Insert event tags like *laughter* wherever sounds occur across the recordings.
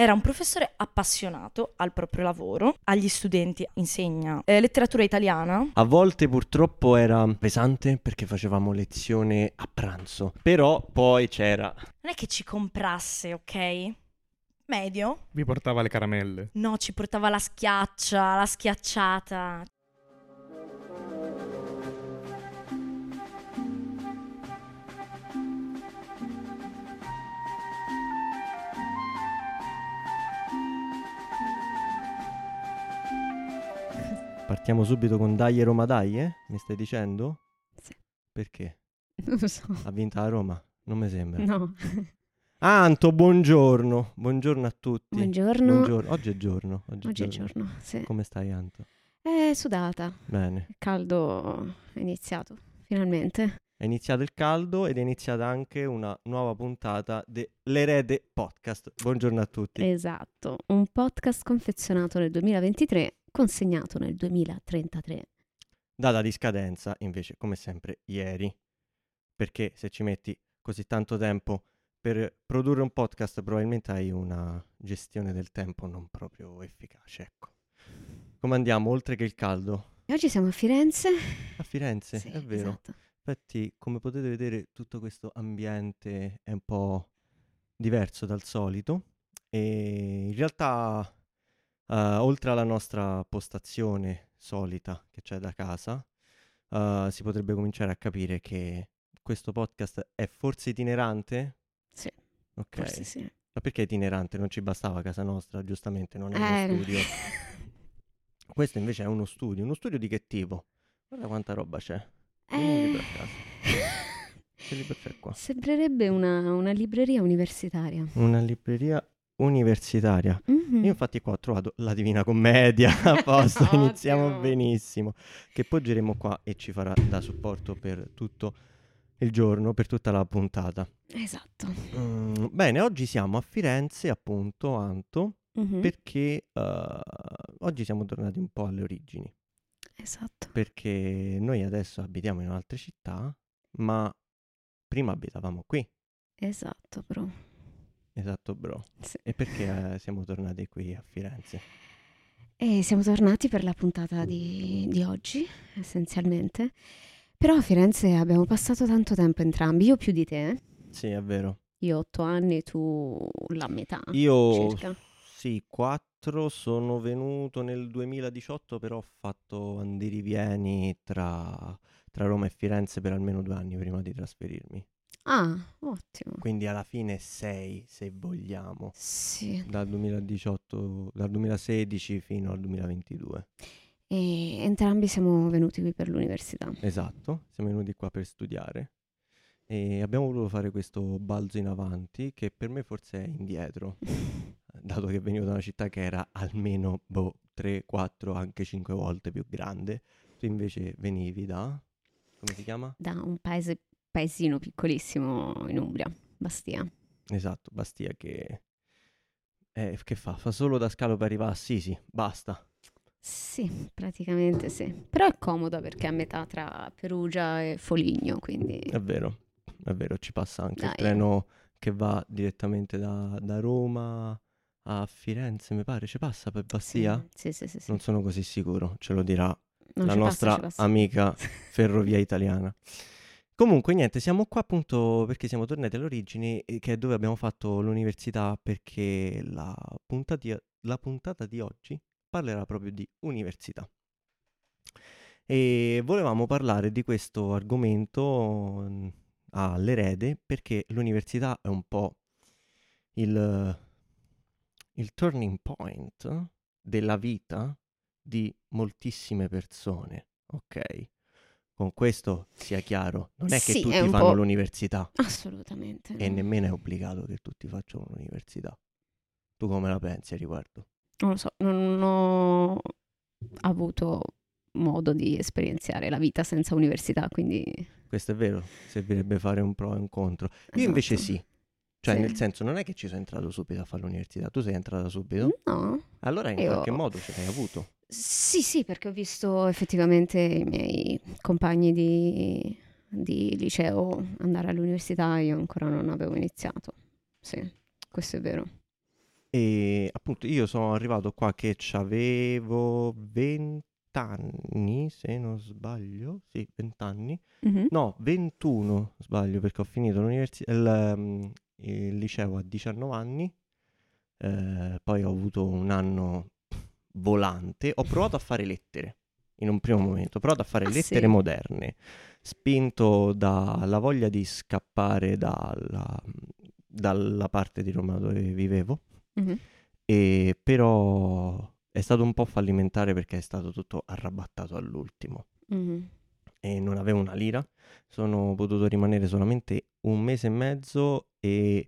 Era un professore appassionato al proprio lavoro, agli studenti insegna eh, letteratura italiana. A volte purtroppo era pesante perché facevamo lezione a pranzo, però poi c'era... Non è che ci comprasse, ok? Medio? Vi portava le caramelle. No, ci portava la schiaccia, la schiacciata. Partiamo subito con Dai Roma Dai, eh? Mi stai dicendo? Sì. Perché? *laughs* Non lo so. Ha vinto la Roma? Non mi sembra. No. *laughs* Anto, buongiorno. Buongiorno a tutti. Buongiorno. Buongiorno. Oggi è giorno. Oggi, Oggi è giorno, sì. Come stai, Anto? È sudata. Bene. Il caldo è iniziato, finalmente. È iniziato il caldo ed è iniziata anche una nuova puntata dell'Erede Podcast. Buongiorno a tutti. Esatto. Un podcast confezionato nel 2023, consegnato nel 2033. Data di scadenza, invece, come sempre, ieri. Perché se ci metti così tanto tempo per produrre un podcast, probabilmente hai una gestione del tempo non proprio efficace. Ecco. Come andiamo, oltre che il caldo? E oggi siamo a Firenze. A Firenze, Sì, è vero. Esatto. Infatti, come potete vedere, tutto questo ambiente è un po' diverso dal solito e in realtà, eh, oltre alla nostra postazione solita che c'è da casa, eh, si potrebbe cominciare a capire che questo podcast è forse itinerante? Sì, Ok. forse sì. Ma perché itinerante? Non ci bastava casa nostra, giustamente, non è Eh, uno studio. *laughs* Questo invece è uno studio. Uno studio di che tipo? Guarda quanta roba c'è. Casa. Che libro c'è qua? Sembrerebbe una, una libreria universitaria. Una libreria universitaria. Mhm. Io infatti qua ho trovato la Divina Commedia, *laughs* a posto, iniziamo benissimo, che poggeremo qua e ci farà da supporto per tutto il giorno, per tutta la puntata. Esatto. Mm, bene, oggi siamo a Firenze, appunto, Anto, Mhm. perché eh, oggi siamo tornati un po' alle origini, Esatto. perché noi adesso abitiamo in un'altra città, ma prima abitavamo qui, Esatto, però. Esatto, bro. Sì. E perché eh, siamo tornati qui a Firenze? E siamo tornati per la puntata di, di oggi, essenzialmente. Però a Firenze abbiamo passato tanto tempo entrambi, io più di te, Sì, è vero. io otto anni, tu la metà Io circa. sì, quattro sono venuto nel 2018, però ho fatto andirivieni tra, tra Roma e Firenze per almeno due anni prima di trasferirmi. Ah, ottimo. Quindi alla fine sei, se vogliamo, Sì, dal 2018, dal 2016 fino al 2022. e entrambi siamo venuti qui per l'università. Esatto, siamo venuti qua per studiare e abbiamo voluto fare questo balzo in avanti che per me forse è indietro, *laughs* dato che venivo da una città che era almeno boh, 3, 4, anche 5 volte più grande. Tu invece venivi da... come si chiama? Da un paese, paesino piccolissimo in Umbria, Bastia. Esatto, Bastia che... eh, che fa? Fa solo da scalo per arrivare a Sisi, basta. Sì, praticamente sì. Però è comoda perché è a metà tra Perugia e Foligno, quindi... È vero, è vero, ci passa anche il Dai. treno che va direttamente da, da Roma a Firenze, mi pare, ci passa per Bastia? Sì, sì, sì, sì. Non sono così sicuro, ce lo dirà Non la passa, nostra passa. amica *laughs* ferrovia italiana. Comunque, niente, siamo qua appunto perché siamo tornati alle origini, eh, che è dove abbiamo fatto l'università, perché la di, la puntata di oggi parlerà proprio di università. E volevamo parlare di questo argomento mm, all'erede perché l'università è un po' il, il turning point della vita di moltissime persone, ok? Con questo sia chiaro, non è che Sì, è tutti un fanno l'università Assolutamente. e no. nemmeno è obbligato che tutti facciano l'università. Tu come la pensi a riguardo? Non lo so, non ho avuto modo di esperienziare la vita senza università, quindi... Questo è vero, servirebbe fare un pro e un contro. Io invece Esatto. sì, cioè Sì. nel senso non è che ci sono entrato subito a fare l'università, tu sei entrata subito? No, Allora in Io- qualche modo ce l'hai avuto. Sì, sì, perché ho visto effettivamente i miei compagni di, di liceo andare all'università, io ancora non avevo iniziato. Sì, questo è vero. E appunto io sono arrivato qua che avevo 20 anni, se non sbaglio, sì, 20 anni. Mhm. No, 21 sbaglio perché ho finito l'università, il, um, il liceo a 19 anni, eh, poi ho avuto un anno volante, ho provato a fare lettere in un primo momento, ho provato a fare Ah, lettere sì? moderne, spinto dalla voglia di scappare dalla, dalla parte di Roma dove vivevo, Mhm. e però è stato un po' fallimentare perché è stato tutto arrabattato all'ultimo Mhm. e non avevo una lira. Sono potuto rimanere solamente un mese e mezzo e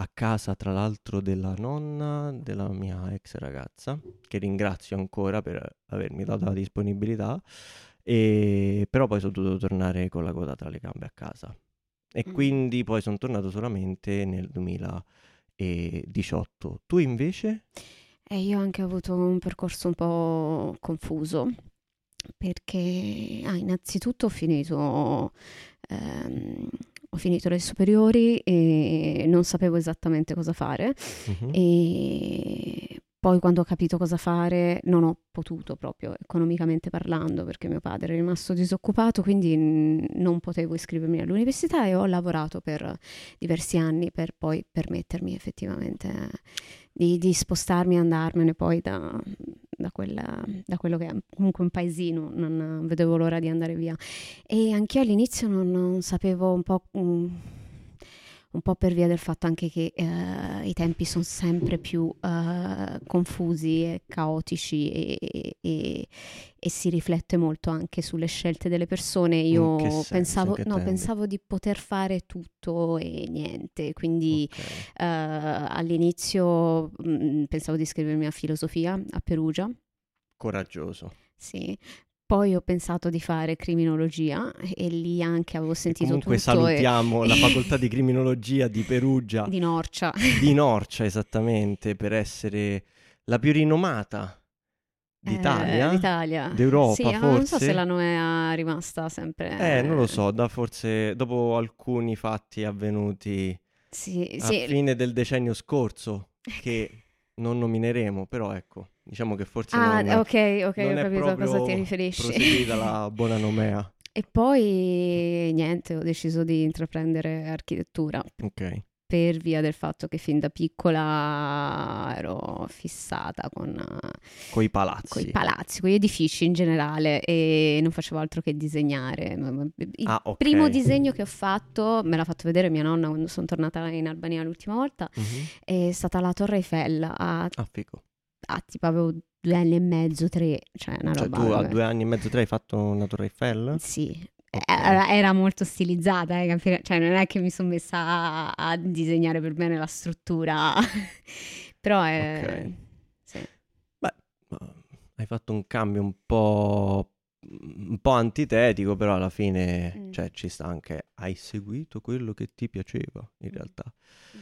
a casa, tra l'altro, della nonna della mia ex ragazza, che ringrazio ancora per avermi dato la disponibilità. E però poi sono dovuto tornare con la coda tra le gambe a casa. E Mm. quindi poi sono tornato solamente nel 2018. Tu invece? E io ho anche avuto un percorso un po' confuso perché ah, innanzitutto ho finito, ehm, ho finito le superiori e non sapevo esattamente cosa fare Mhm. e poi quando ho capito cosa fare non ho potuto proprio economicamente parlando perché mio padre è rimasto disoccupato, quindi non potevo iscrivermi all'università e ho lavorato per diversi anni per poi permettermi effettivamente di, di spostarmi e andarmene poi da, da, quella- da quello che è comunque un paesino, non vedevo l'ora di andare via. E anch'io all'inizio non, non sapevo un po', mm, un po' per via del fatto anche che eh, i tempi sono sempre più eh, confusi e caotici e, e- e si riflette molto anche sulle scelte delle persone. Io pensavo, no, pensavo di poter fare tutto e niente, quindi Ok. eh, all'inizio mm, pensavo di iscrivermi a filosofia a Perugia, Coraggioso. sì. Poi ho pensato di fare criminologia e lì anche avevo sentito Comunque tutto e- salutiamo la *laughs* facoltà di criminologia di Perugia, di Norcia. di *laughs* Norcia esattamente, per essere la più rinomata d'Italia. Eh, d'Italia. D'Europa, Sì, ma non so forse? se la Noea è rimasta sempre... Eh, non lo so, da forse dopo alcuni fatti avvenuti Sì, a sì. fine del decennio scorso, che non nomineremo, però ecco, diciamo che forse Ah, non, ok, ok, non ho è capito a cosa ti riferisci. proseguita la *laughs* buona nomea. E poi niente, ho deciso di intraprendere architettura Ok. per via del fatto che fin da piccola ero fissata con, Coi palazzi. con i palazzi, con gli edifici in generale e non facevo altro che disegnare. Il Ah, ok. primo disegno che ho fatto, me l'ha fatto vedere mia nonna quando sono tornata in Albania l'ultima volta, Mhm. è stata la Torre Eiffel a, Ah, figo. A tipo avevo due anni e mezzo, tre, cioè una Cioè, roba... tu a due anni e mezzo, tre hai fatto una Torre Eiffel? Sì. Eh, era, era molto stilizzata, eh, Cioè non è che mi sono messa a, a disegnare per bene la struttura, *laughs* però è... Ok. sì. Ma hai fatto un cambio un po', un po' antitetico, però alla fine, Mm. cioè, ci sta anche, hai seguito quello che ti piaceva, in Mm.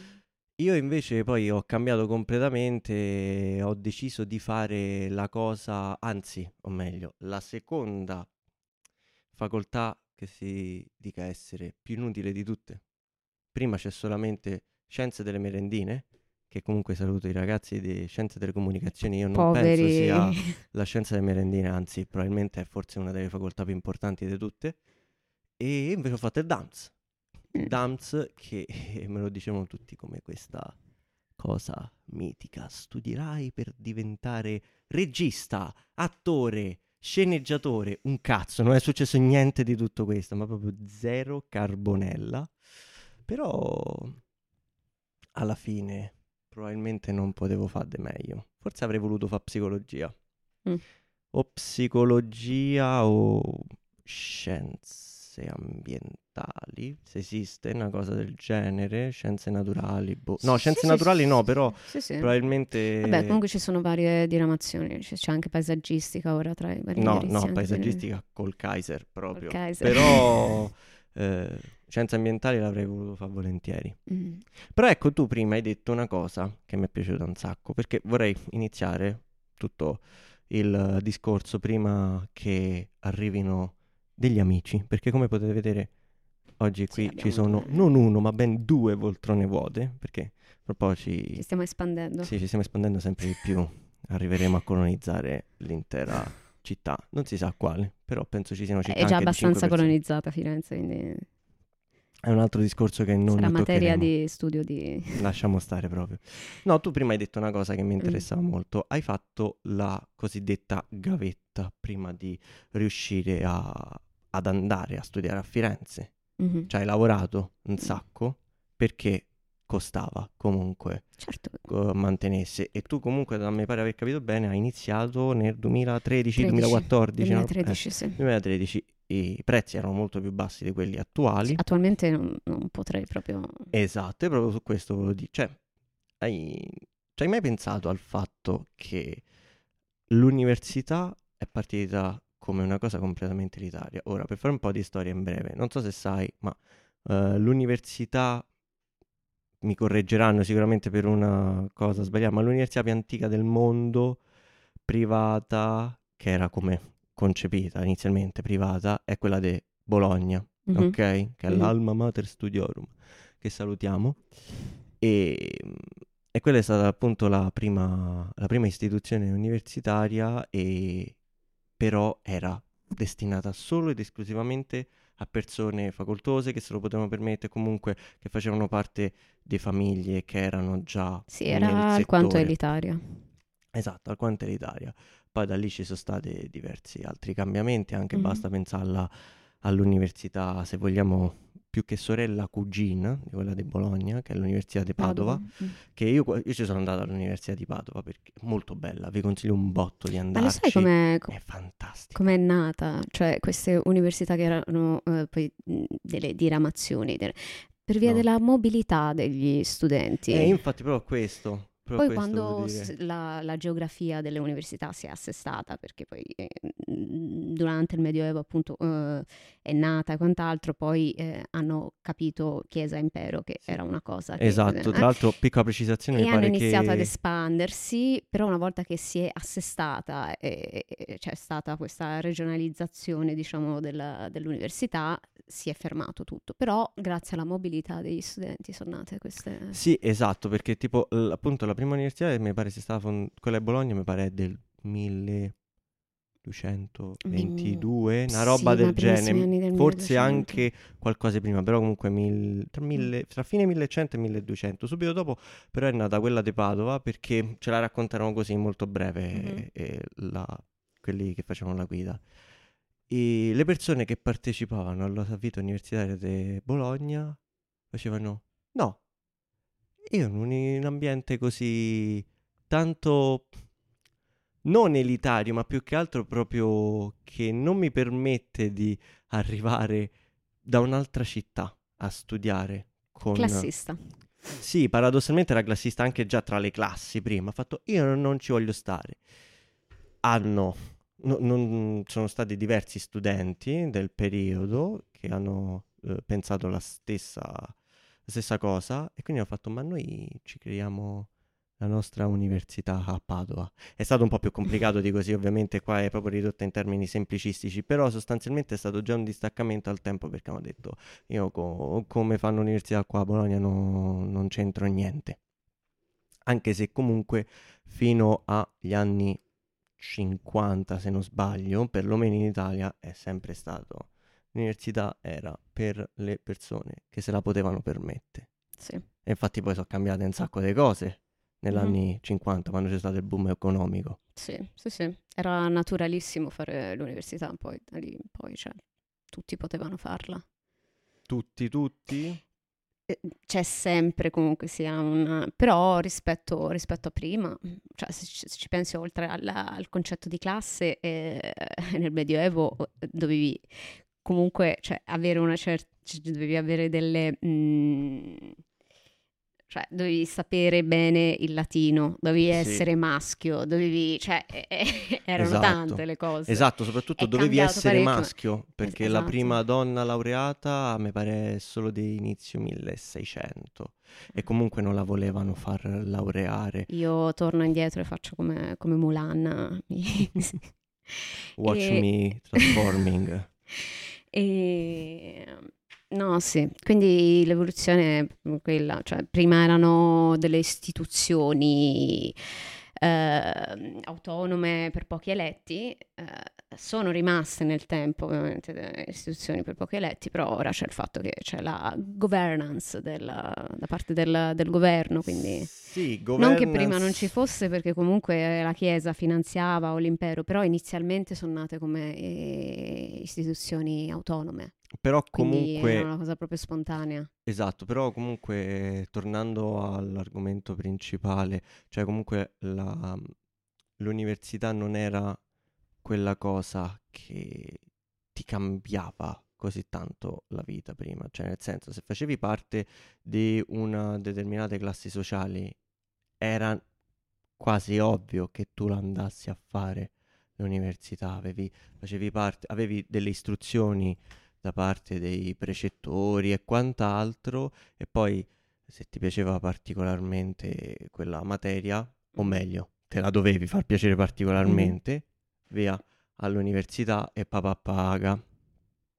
Io invece poi ho cambiato completamente, ho deciso di fare la cosa, anzi, o meglio, la seconda facoltà che si dica essere più inutile di tutte. Prima c'è solamente Scienze delle merendine, che comunque saluto i ragazzi di Scienze delle Comunicazioni, io non penso Poveri... sia *laughs* la scienza delle merendine, anzi, probabilmente è forse una delle facoltà più importanti di tutte. E invece ho fatto il DAMS. Mm. DAMS che me lo dicevano tutti come questa cosa mitica. Studierai per diventare regista, attore, sceneggiatore. Un cazzo, non è successo niente di tutto questo, ma proprio zero carbonella. Però alla fine probabilmente non potevo fare di meglio. Forse avrei voluto fare psicologia. Mm. O psicologia o scienze ambientali, se esiste una cosa del genere, scienze naturali, boh. No, scienze sì, naturali sì, no, però Sì, probabilmente... Vabbè, comunque ci sono varie diramazioni, c- c'è anche paesaggistica ora tra i vari No, no, paesaggistica col Kaiser proprio. Col Kaiser. Però *laughs* eh, scienze ambientali l'avrei voluto fare volentieri. Mm. Però ecco, tu prima hai detto una cosa che mi è piaciuta un sacco, perché vorrei iniziare tutto il eh, discorso prima che arrivino degli amici, perché come potete vedere oggi qui abbiamo ci sono due. non uno, ma ben due poltrone vuote, perché tra un ci, Ci stiamo espandendo. sì, ci stiamo espandendo sempre di più. Arriveremo a colonizzare l'intera città. Non si sa quale, però penso ci siano città È già abbastanza colonizzata Firenze, quindi È un altro discorso che non sarà materia di studio di... *laughs* Lasciamo stare proprio. No, tu prima hai detto una cosa che mi Mm. interessava molto. Hai fatto la cosiddetta gavetta prima di riuscire a- ad andare a studiare a Firenze. Mhm. Cioè hai lavorato un sacco perché costava comunque Certo, eh, mantenersi. E tu comunque, a me pare aver capito bene, hai iniziato nel 2013, 13, 2014, no? 2013 sì. Eh, 2013 i prezzi erano molto più bassi di quelli attuali. Attualmente non, non potrei proprio... Esatto, e proprio su questo volevo dire. Cioè, hai, ci hai mai pensato al fatto che l'università è partita come una cosa completamente elitaria? Ora, per fare un po' di storia in breve, non so se sai, ma eh, l'università, mi correggeranno sicuramente per una cosa sbagliata, ma l'università più antica del mondo, privata, che era come concepita inizialmente privata, è quella di Bologna Mhm. ok? Che è Mhm. l'Alma Mater Studiorum, che salutiamo. E, e quella è stata appunto la prima, la prima istituzione universitaria, e però era destinata solo ed esclusivamente a persone facoltose che se lo potevano permettere, comunque che facevano parte di famiglie che erano già Sì, era alquanto elitaria. Esatto, alquanto elitaria. Poi da lì ci sono stati diversi altri cambiamenti, anche Mhm. basta pensarla all'università, se vogliamo, più che sorella cugina di quella di Bologna, che è l'Università di Padova, Mm. che io, io ci sono andato all'Università di Padova perché è molto bella, vi consiglio un botto di Ma lo sai com'è, È fantastica. com'è nata? Cioè, queste università che erano eh, poi mh, delle diramazioni, delle- per via No. della mobilità degli studenti. E infatti proprio questo, Poi quando la, la geografia delle università si è assestata, perché poi eh, durante il Medioevo appunto eh, è nata e quant'altro, poi eh, hanno capito Chiesa e Impero che Sì. era una cosa che... Esatto, eh, tra l'altro piccola precisazione, e mi hanno iniziato ad che... espandersi, però una volta che si è assestata e e c'è stata questa regionalizzazione, diciamo, della- dell'università, si è fermato tutto. Però grazie alla mobilità degli studenti sono nate queste... Sì, esatto, perché tipo l- appunto la prima università mi pare sia stata fond- quella di Bologna, mi pare è del 1222, una Mm, roba sì, del genere, del forse 1200. anche qualcosa prima, però comunque mil- tra, mille- tra fine 1100 e 1200. Subito dopo però è nata quella di Padova perché ce la raccontarono così molto breve Mhm. eh, la- quelli che facevano la guida. E le persone che partecipavano alla vita universitaria di Bologna facevano no, io in un, ambiente così tanto non elitario, ma più che altro proprio che non mi permette di arrivare da un'altra città a studiare con... Classista. Sì, paradossalmente era classista anche già tra le classi prima. Ha fatto io non ci voglio stare. Hanno, no- non- sono stati diversi studenti del periodo che hanno eh, pensato la stessa, stessa cosa e quindi hanno fatto ma noi ci creiamo la nostra università a Padova. È stato un po' più complicato di così, ovviamente qua è proprio ridotta in termini semplicistici, però sostanzialmente è stato già un distaccamento al tempo perché hanno detto io co- come fanno l'università qua a Bologna no- non c'entro niente. Anche se comunque fino agli anni 50, se non sbaglio, perlomeno in Italia è sempre stato. L'università era per le persone che se la potevano permettere. Sì. E infatti poi sono cambiate un sacco di cose negli Mhm. anni 50 quando c'è stato il boom economico. Sì, sì, sì. Era naturalissimo fare l'università, poi da lì in poi, cioè, tutti potevano farla. Tutti, tutti? C'è sempre comunque sia un... però rispetto, rispetto a prima, cioè se ci, se ci pensi oltre alla- al concetto di classe, eh, *laughs* nel Medioevo eh, dovevi comunque cioè, avere una certa... dovevi avere delle... mm, cioè, dovevi sapere bene il latino, dovevi Sì. essere maschio, dovevi... cioè, eh, *laughs* erano Esatto. tante le cose. Esatto, soprattutto È dovevi essere parecchio. maschio, perché la esatto. prima donna laureata mi pare solo di inizio 1600 e comunque non la volevano far laureare. Io torno indietro e faccio come, come Mulan. Watch *laughs* E- me transforming. *laughs* E No, sì, quindi l'evoluzione è quella, cioè prima erano delle istituzioni eh, autonome per pochi eletti, eh, sono rimaste nel tempo ovviamente istituzioni per pochi eletti, però ora c'è il fatto che c'è la governance della, da parte del, del governo, quindi Sì, non che prima non ci governance. fosse perché comunque la Chiesa finanziava o l'impero, però inizialmente sono nate come eh, istituzioni autonome, Però quindi era comunque, una cosa proprio spontanea. esatto, però comunque tornando all'argomento principale, cioè comunque la- l'università non era quella cosa che ti cambiava così tanto la vita prima, cioè nel senso se facevi parte di una determinate classi sociali era quasi ovvio che tu andassi a fare l'università, avevi, facevi parte, avevi delle istruzioni da parte dei precettori e quant'altro, e poi se ti piaceva particolarmente quella materia, o Mm. meglio, te la dovevi far piacere particolarmente, via all'università e papà paga.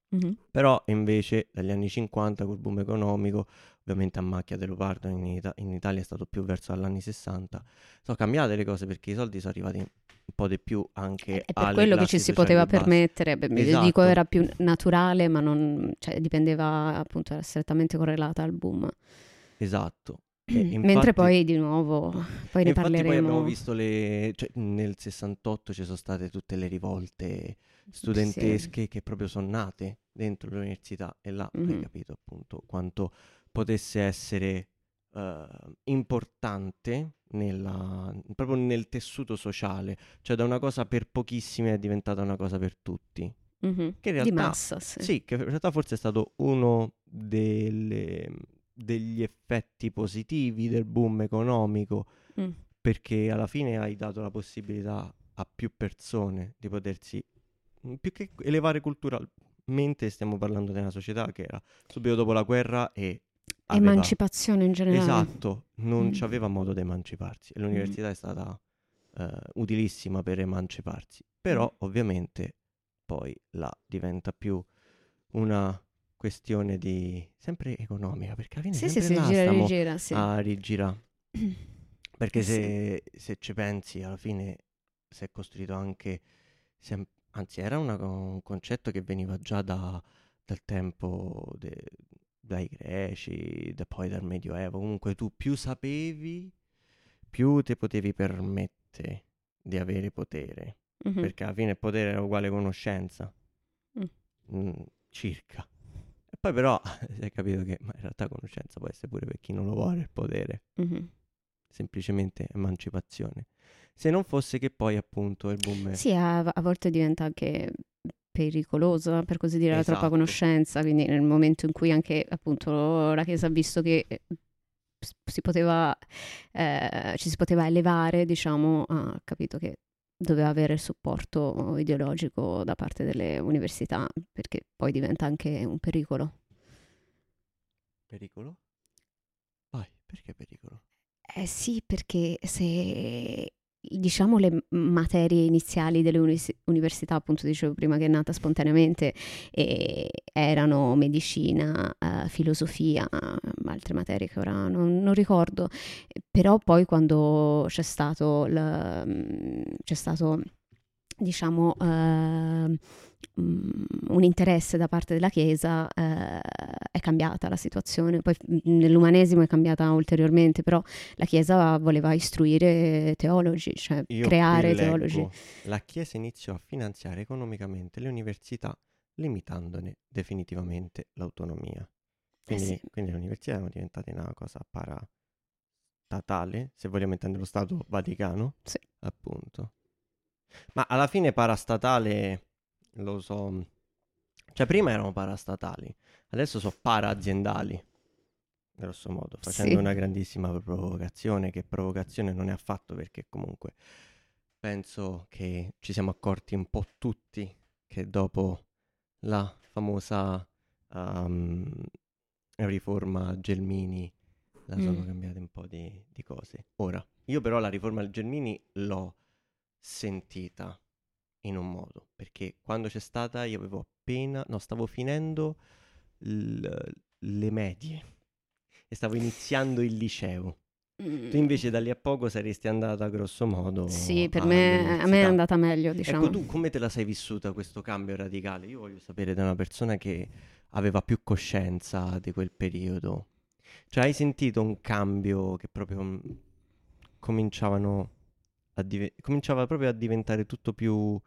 Mhm. Però invece dagli anni 50 col boom economico, ovviamente a macchia di leopardo in, Ita- in Italia è stato più verso gli anni 60, sono cambiate le cose perché i soldi sono arrivati un po' di più anche È per quello che ci si poteva permettere, beh, mi dico Esatto. era più naturale, ma non, cioè, dipendeva appunto, era strettamente correlata al boom. Esatto. *clears throat* E Mentre infatti- poi di nuovo, poi ne infatti poi abbiamo parleremo. visto le... cioè, nel 68 ci sono state tutte le rivolte studentesche che proprio sono nate dentro l'università e là hai Mhm. capito appunto quanto potesse essere eh, importante nella, proprio nel tessuto sociale, cioè da una cosa per pochissimi è diventata una cosa per tutti. Mhm. Che in Di realtà massa, sì. sì, che in realtà forse è stato uno delle- degli effetti positivi del boom economico Mm. perché alla fine hai dato la possibilità a più persone di potersi, mm, più che elevare culturalmente, stiamo parlando di una società che era subito dopo la guerra e aveva- Emancipazione in generale. Esatto, non Mm. c'aveva modo di emanciparsi e l'università è stata eh, utilissima per emanciparsi, però Mm. ovviamente poi là diventa più una questione di sempre economica, perché alla fine Sì, sempre sì, là gira stiamo rigira, sì. a rigirare. *clears throat* Perché Eh sì. se, se ci pensi, alla fine si è costruito anche, sem- anzi era una un concetto che veniva già da- dal tempo de- dai greci, da poi dal Medioevo, comunque tu più sapevi, più ti potevi permettere di avere potere, Mhm. perché alla fine il potere era uguale conoscenza, Mm. Mm, circa. E poi però *laughs* si è capito che ma in realtà conoscenza può essere pure per chi non lo vuole il potere Mhm. semplicemente emancipazione. Se non fosse che poi appunto il boom... Sì, a, a volte diventa anche pericolosa, per così dire, la troppa Esatto. conoscenza, quindi nel momento in cui anche appunto la Chiesa ha visto che eh, si poteva, eh, ci si poteva elevare, diciamo, ha capito che doveva avere supporto ideologico da parte delle università, perché poi diventa anche un pericolo. Pericolo? Vai, perché pericolo? Eh sì, perché se diciamo le materie iniziali delle unis- università, appunto dicevo prima che è nata spontaneamente, erano medicina, eh, filosofia, altre materie che ora non, non ricordo, però poi quando c'è stato, il- mm, c'è stato diciamo eh, mm, un interesse da parte della Chiesa eh, è cambiata la situazione poi mm, nell'umanesimo è cambiata ulteriormente però la Chiesa voleva istruire teologi cioè Io creare teologi La Chiesa iniziò a finanziare economicamente le università limitandone definitivamente l'autonomia. Quindi, Eh sì. quindi le università erano diventate una cosa parastatale, se vogliamo intendere lo Stato Vaticano, Sì. appunto. Ma alla fine parastatale, lo so, cioè prima erano parastatali, adesso sono para-aziendali, grosso modo, facendo Sì. una grandissima provocazione, che provocazione non è affatto perché comunque penso che ci siamo accorti un po' tutti che dopo la famosa ehm, riforma Gelmini la sono Mm. cambiate un po' di, di cose. Ora, io però la riforma Gelmini l'ho sentita in un modo, perché quando c'è stata io avevo appena, no, stavo finendo l- le medie e stavo iniziando il liceo. Mm. Tu invece da lì a poco saresti andata grosso modo Sì, per me, a me è andata meglio, diciamo. Ecco, tu come te la sei vissuta questo cambio radicale? Io voglio sapere da una persona che aveva più coscienza di quel periodo. Cioè, hai sentito un cambio che proprio mm, cominciavano a dive- cominciava proprio a diventare tutto più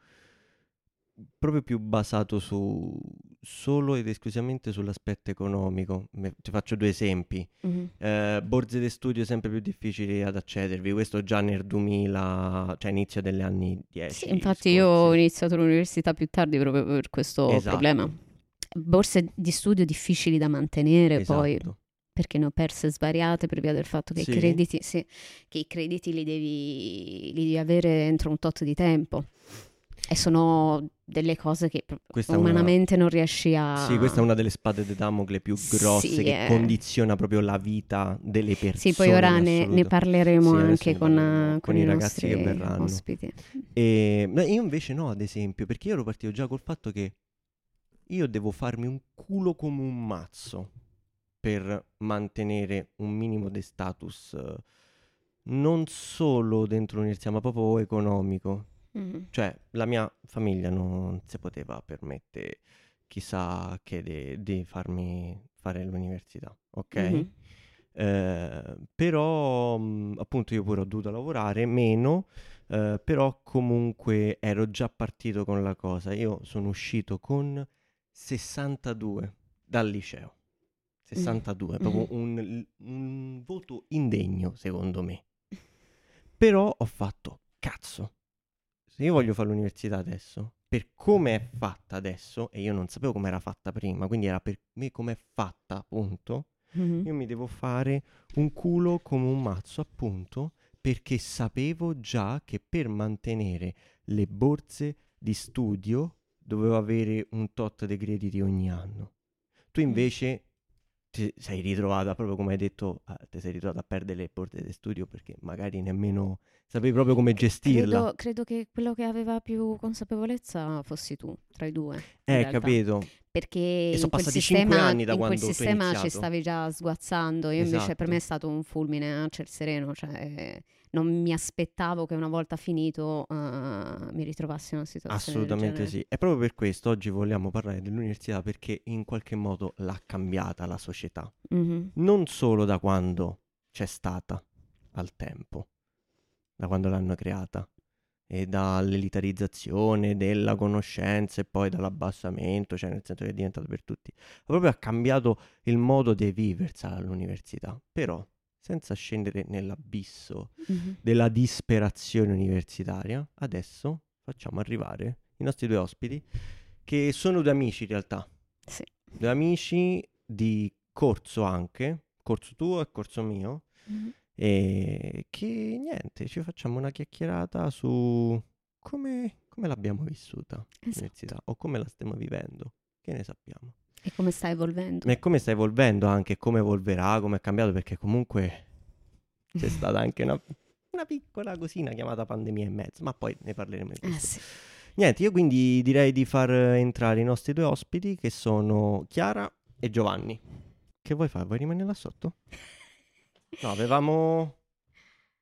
proprio più basato su solo ed esclusivamente sull'aspetto economico. Me- ti faccio due esempi. Mhm. Eh, borse di studio sempre più difficili ad accedervi, questo già nel 2000, cioè inizio degli anni 10. Sì, infatti io ho scorsi. iniziato l'università più tardi proprio per questo Esatto. problema. Borse di studio difficili da mantenere, poi Esatto. Perché ne ho perse svariate per via del fatto che Sì? i crediti, sì, che i crediti li devi, li devi avere entro un tot di tempo. E sono delle cose che Questa è una- umanamente non riesci a... Sì, questa è una delle spade di Damocle più grosse Sì, che eh. condiziona proprio la vita delle persone. Sì, poi ora ne, ne parleremo Sì, anche con, con con i i ragazzi che nostri verranno. ospiti. E ma io invece no, ad esempio, perché io ero partito già col fatto che io devo farmi un culo come un mazzo per mantenere un minimo di status non solo dentro l'università, ma proprio economico. Mhm. Cioè, la mia famiglia non si poteva permettere chissà che di farmi fare l'università, ok? Mhm. Eh, però mh, appunto io pure ho dovuto lavorare meno, eh, però comunque ero già partito con la cosa. Io sono uscito con 62 dal liceo. 62, proprio un, un voto indegno secondo me. *laughs* Però ho fatto cazzo. Se io voglio fare l'università adesso, per come è fatta adesso, e io non sapevo come era fatta prima, quindi era per me come è fatta, appunto, Mhm. io mi devo fare un culo come un mazzo, appunto, perché sapevo già che per mantenere le borse di studio dovevo avere un tot di crediti ogni anno. Tu invece ti sei ritrovata, proprio come hai detto, ah, ti sei ritrovata a perdere le borse di studio perché magari nemmeno sapevi proprio come gestirla. Credo, credo che quello che aveva più consapevolezza fossi tu, tra i due. eh, capito. Perché sono in quel passati cinque anni da in quel quando hai sistema ci stavi già sguazzando. Io invece per Esatto. me è stato un fulmine a ciel sereno, cioè non mi aspettavo che una volta finito eh, mi ritrovassi in una situazione Assolutamente sì. E proprio per questo oggi vogliamo parlare dell'università perché in qualche modo l'ha cambiata la società. Mhm. Non solo da quando c'è stata al tempo, da quando l'hanno creata, e dall'elitarizzazione della conoscenza e poi dall'abbassamento, cioè nel senso che è diventato per tutti. Proprio ha cambiato il modo di viversela all'università. Però, senza scendere nell'abisso Mhm. della disperazione universitaria, adesso facciamo arrivare i nostri due ospiti, che sono due amici in realtà, Sì. due amici di corso anche, corso tuo e corso mio, Mhm. e che niente, ci facciamo una chiacchierata su come, come l'abbiamo vissuta Esatto. l'università o come la stiamo vivendo, che ne sappiamo. E come sta evolvendo? E come sta evolvendo anche, come evolverà, come è cambiato, perché comunque c'è *laughs* stata anche una, una piccola cosina chiamata pandemia in mezzo, ma poi ne parleremo Eh questo. sì. Niente, io quindi direi di far entrare i nostri due ospiti che sono Chiara e Giovanni. Che vuoi fare? Vuoi rimanere là sotto? No, avevamo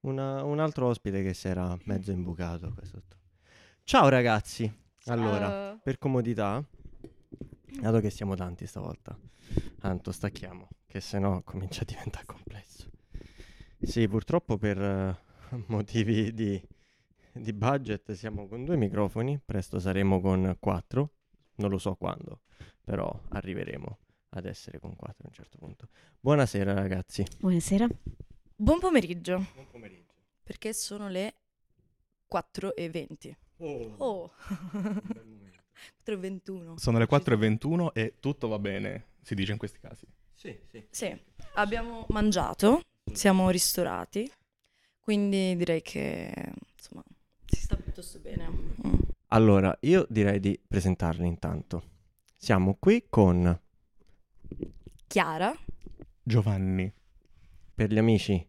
una- un altro ospite che si era mezzo imbucato qua sotto. Ciao ragazzi. Allora, Ciao. per comodità, Dato che siamo tanti stavolta, tanto stacchiamo, che se no comincia a diventare complesso. Sì, purtroppo per uh, *laughs* motivi di, di, budget siamo con due microfoni, presto saremo con quattro, non lo so quando, però arriveremo ad essere con quattro a un certo punto. Buonasera ragazzi. Buonasera. Buon pomeriggio. Buon pomeriggio. Perché sono le 4 e 20. Oh. oh. *laughs* 4.21. Sono le 4.21 e tutto va bene, si dice in questi casi. Sì, sì. Sì, abbiamo mangiato, siamo ristorati, quindi direi che insomma si sta piuttosto bene. Mm. Allora, io direi di presentarli intanto. Siamo qui con Chiara, Giovanni, per gli amici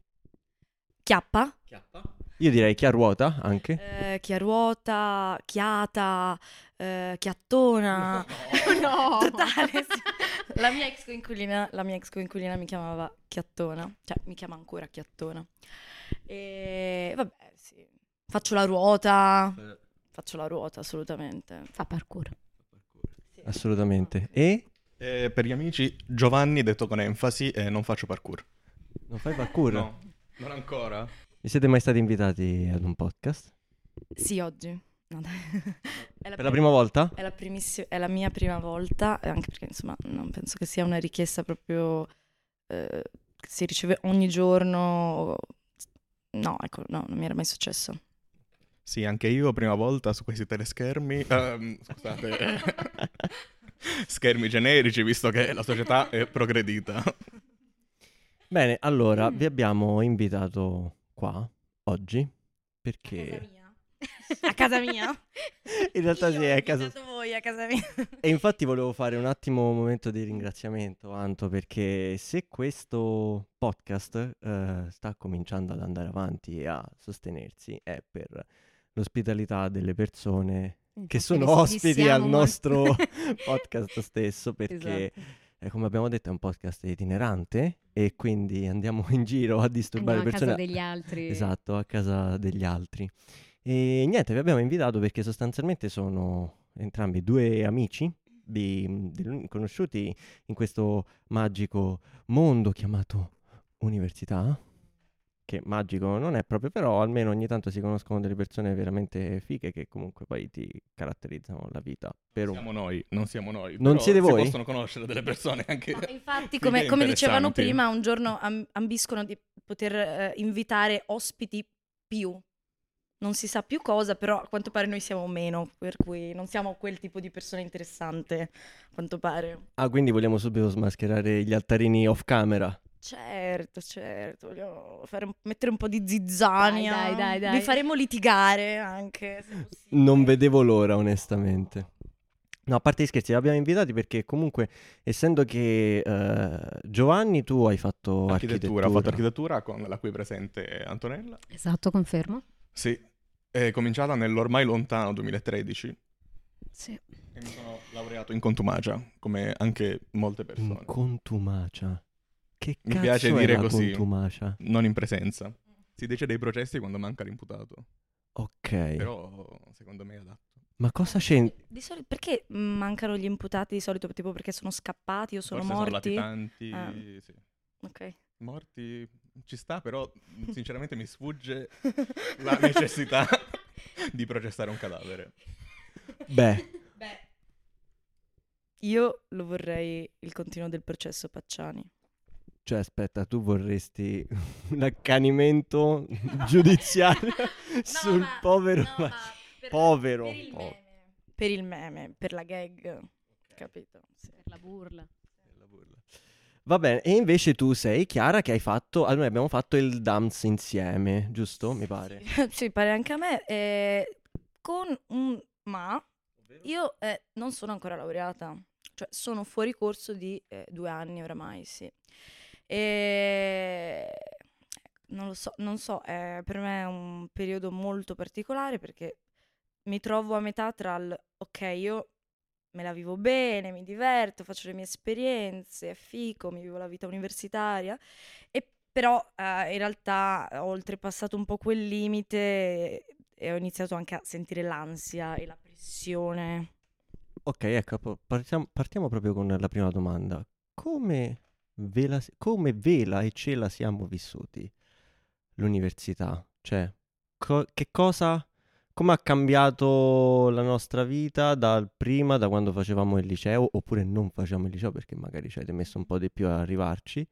Chiappa. Chiappa. Io direi Chiaruota anche. Eh, chiaruota, Chiata, eh, chiattona. *laughs* No. Totale, sì. La mia ex coinquilina, la mia ex coinquilina mi chiamava chiattona, cioè mi chiama ancora chiattona. E vabbè, sì. Faccio la ruota, faccio la ruota assolutamente. Fa parkour. Sì. Assolutamente. E Eh, per gli amici, Giovanni, detto con enfasi, eh, non faccio parkour. non fai parkour? No, non ancora. Vi siete mai stati invitati ad un podcast? Sì, oggi. No, È Per la prima volta? È la, primissi- è la mia prima volta, eh, anche perché insomma non penso che sia una richiesta proprio eh, che si riceve ogni giorno. No, ecco, no, non mi era mai successo. Sì, anche io prima volta su questi teleschermi. ehm, scusate. *laughs* Schermi generici, visto che la società è progredita. Bene, allora Mm. vi abbiamo invitato qua oggi perché A casa mia? *laughs* in realtà sì, Io è ho a casa voi a casa mia. E infatti volevo fare un attimo un momento di ringraziamento, Anto, perché se questo podcast eh, sta cominciando ad andare avanti e a sostenersi è per l'ospitalità delle persone che Infatti sono vi- vi ospiti al molto- nostro *laughs* podcast stesso, perché Esatto. eh, come abbiamo detto è un podcast itinerante e quindi andiamo in giro a disturbare Andiamo a le casa persone. degli altri. Esatto, a casa degli altri. E niente, vi abbiamo invitato perché sostanzialmente sono entrambi due amici di- del- conosciuti in questo magico mondo chiamato università. Che magico non è proprio, però almeno ogni tanto si conoscono delle persone veramente fighe che comunque poi ti caratterizzano la vita. Per un... Siamo noi, non siamo noi. Non però siete si voi? possono conoscere delle persone anche. No, infatti, come, come dicevano prima, un giorno am- ambiscono di poter eh, invitare ospiti più. Non si sa più cosa, però a quanto pare noi siamo meno, per cui non siamo quel tipo di persona interessante, a quanto pare. Ah, quindi vogliamo subito smascherare gli altarini off camera. Certo, certo, vogliamo fare un- mettere un po' di zizzania. Dai, dai, dai, dai. Vi faremo litigare anche. Non vedevo l'ora, onestamente. No, a parte gli scherzi, li abbiamo invitati perché comunque, essendo che eh, Giovanni, tu hai fatto Architettura, architettura. ho fatto architettura con la qui presente Antonella. Esatto, confermo. Sì, è cominciata nell'ormai lontano 2013 Sì. e mi sono laureato in contumacia, come anche molte In persone. contumacia. Che Mi cazzo piace è dire la così. contumacia? Non in presenza. Si dice dei processi quando manca l'imputato, Ok. però secondo me è adatto. Ma cosa c'è? Di solito, perché mancano gli imputati di solito? Tipo perché sono scappati o sono Forse morti? sono latitanti, Ah. sì. Ok. Morti ci sta, però sinceramente mi sfugge la necessità *laughs* di processare un cadavere. Beh, Beh, io lo vorrei il continuo del processo Pacciani. cioè aspetta, tu vorresti *laughs* un accanimento giudiziario *laughs* sul ma- povero... no, ma- ma per- povero, Per il, po- meme, per il meme, per la gag, capito? Sì. Per la burla. Va bene, e invece tu sei Chiara che hai fatto... Allora, noi abbiamo fatto il dance insieme, giusto? Mi pare. Sì, *laughs* pare anche a me. eh, con un ma, io eh, non sono ancora laureata, cioè sono fuori corso di eh, due anni oramai, sì. E non lo so, non so, per me è un periodo molto particolare perché mi trovo a metà tra il ok, io me la vivo bene, mi diverto, faccio le mie esperienze, è fico, mi vivo la vita universitaria e però eh, in realtà ho oltrepassato un po' quel limite e ho iniziato anche a sentire l'ansia e la pressione. Ok, ecco, partiamo, partiamo proprio con la prima domanda. Come ve la, come ve e ce la siamo vissuti l'università? Cioè, co- che cosa, come ha cambiato la nostra vita dal prima, da quando facevamo il liceo, oppure non facevamo il liceo perché magari ci avete messo un po' di più a arrivarci,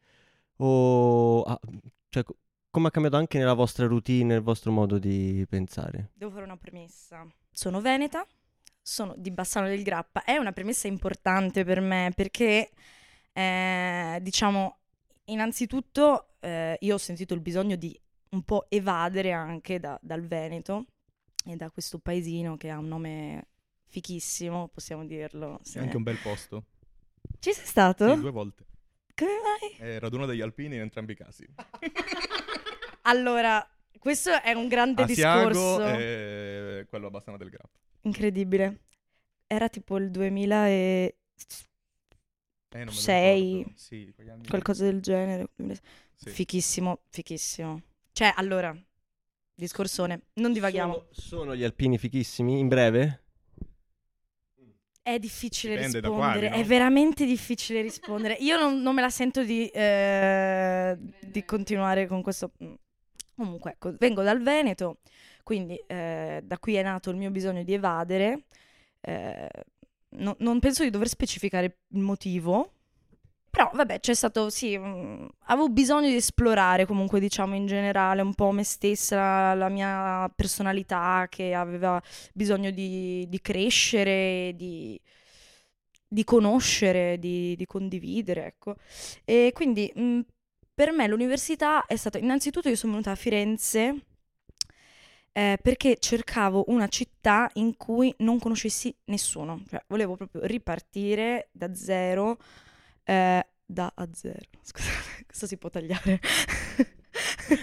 o ah, cioè, co- come ha cambiato anche nella vostra routine, nel vostro modo di pensare? Devo fare una premessa. Sono veneta, sono di Bassano del Grappa. È una premessa importante per me perché, eh, diciamo, innanzitutto eh, io ho sentito il bisogno di un po' evadere anche da- dal Veneto e da questo paesino che ha un nome fichissimo, possiamo dirlo. È se- anche un bel posto. Ci sei stato? Sì, due volte. Come mai? È raduno degli alpini in entrambi i casi. *laughs* Allora, questo è un grande Asiago discorso. e quello a Bassano del Grappa. Incredibile. era tipo il 2006, Eh, non me lo Sei. Sì, qualcosa del genere. Sì. Fichissimo, fichissimo. Cioè, allora, discorsone, non divaghiamo. Sono, sono gli alpini fichissimi? In breve? È difficile Dipende rispondere, quali, no? è veramente difficile rispondere. Io non, non me la sento di, eh, di continuare con questo. Comunque, ecco, vengo dal Veneto, quindi eh, da qui è nato il mio bisogno di evadere. Eh, no- non penso di dover specificare il motivo, però vabbè, c'è stato, sì, mm, avevo bisogno di esplorare comunque, diciamo, in generale un po' me stessa, la mia personalità che aveva bisogno di, di crescere, di, di conoscere, di, di condividere, ecco. E quindi mh, per me l'università è stata, innanzitutto io sono venuta a Firenze eh, perché cercavo una città in cui non conoscessi nessuno, cioè volevo proprio ripartire da zero, eh, da a zero, *laughs* scusate, questo si può tagliare.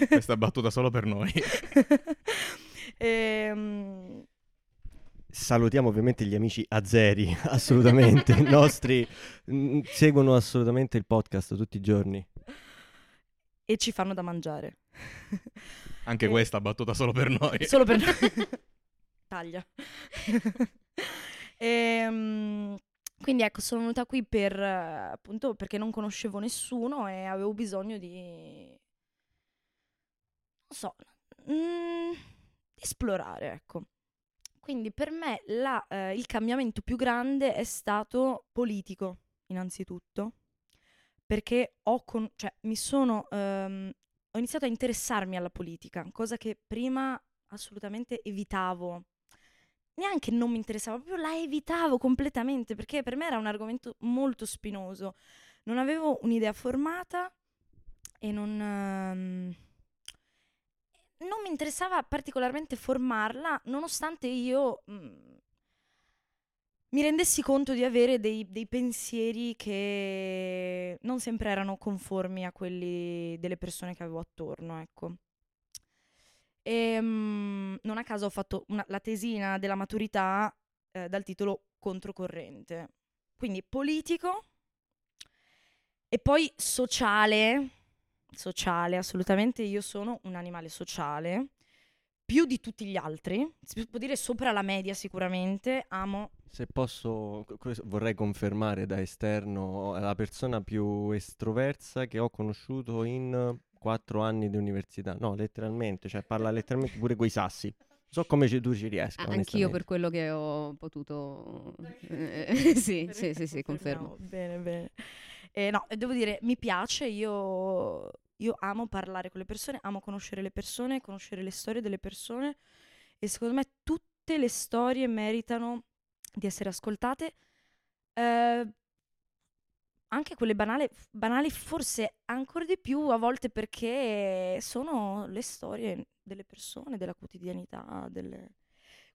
Questa battuta solo per noi. *laughs* Ehm, Salutiamo ovviamente gli amici azeri, *laughs* assolutamente. I nostri mm, seguono assolutamente il podcast tutti i giorni. e ci fanno da mangiare. Anche Eh, questa battuta solo per noi. Solo per Taglia. Ehm, quindi ecco, sono venuta qui per appunto perché non conoscevo nessuno e avevo bisogno di non so, mm, di esplorare, ecco. Quindi per me la, eh, il cambiamento più grande è stato politico, innanzitutto, perché ho con- cioè, mi sono, ehm, ho iniziato a interessarmi alla politica, cosa che prima assolutamente evitavo. Neanche non mi interessava, proprio la evitavo completamente, perché per me era un argomento molto spinoso. Non avevo un'idea formata e non... ehm, non mi interessava particolarmente formarla, nonostante io mm, mi rendessi conto di avere dei, dei pensieri che non sempre erano conformi a quelli delle persone che avevo attorno, ecco. E, mm, non a caso ho fatto una- la tesina della maturità eh, dal titolo Controcorrente. Quindi politico e poi sociale, sociale, assolutamente. Io sono un animale sociale, più di tutti gli altri, si può dire sopra la media sicuramente, amo Se posso, vorrei confermare da esterno, la persona più estroversa che ho conosciuto in quattro anni di università. No, letteralmente, cioè parla letteralmente pure coi sassi. So come ci- tu ci riesca, Ah, Anch'io per quello che ho potuto... *laughs* eh, *laughs* sì, sì, sì, sì, confermo. Bene, bene. Eh, no, devo dire, mi piace, io, io amo parlare con le persone, amo conoscere le persone, conoscere le storie delle persone e secondo me tutte le storie meritano di essere ascoltate, eh, anche quelle banali, banali forse ancora di più a volte perché sono le storie delle persone, della quotidianità, delle...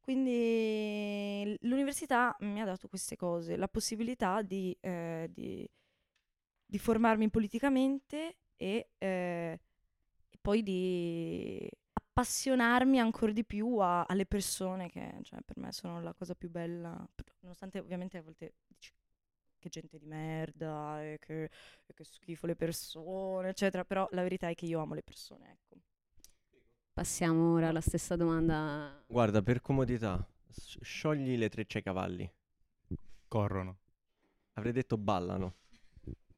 Quindi l'università mi ha dato queste cose, la possibilità di, eh, di- di formarmi politicamente e, eh, e poi di appassionarmi ancora di più a- alle persone che cioè, per me sono la cosa più bella, nonostante ovviamente a volte dici che gente di merda e che, e che schifo le persone, eccetera, però la verità è che io amo le persone, ecco. Passiamo ora alla stessa domanda. Guarda, per comodità, sciogli le trecce ai cavalli. Corrono. Avrei detto ballano.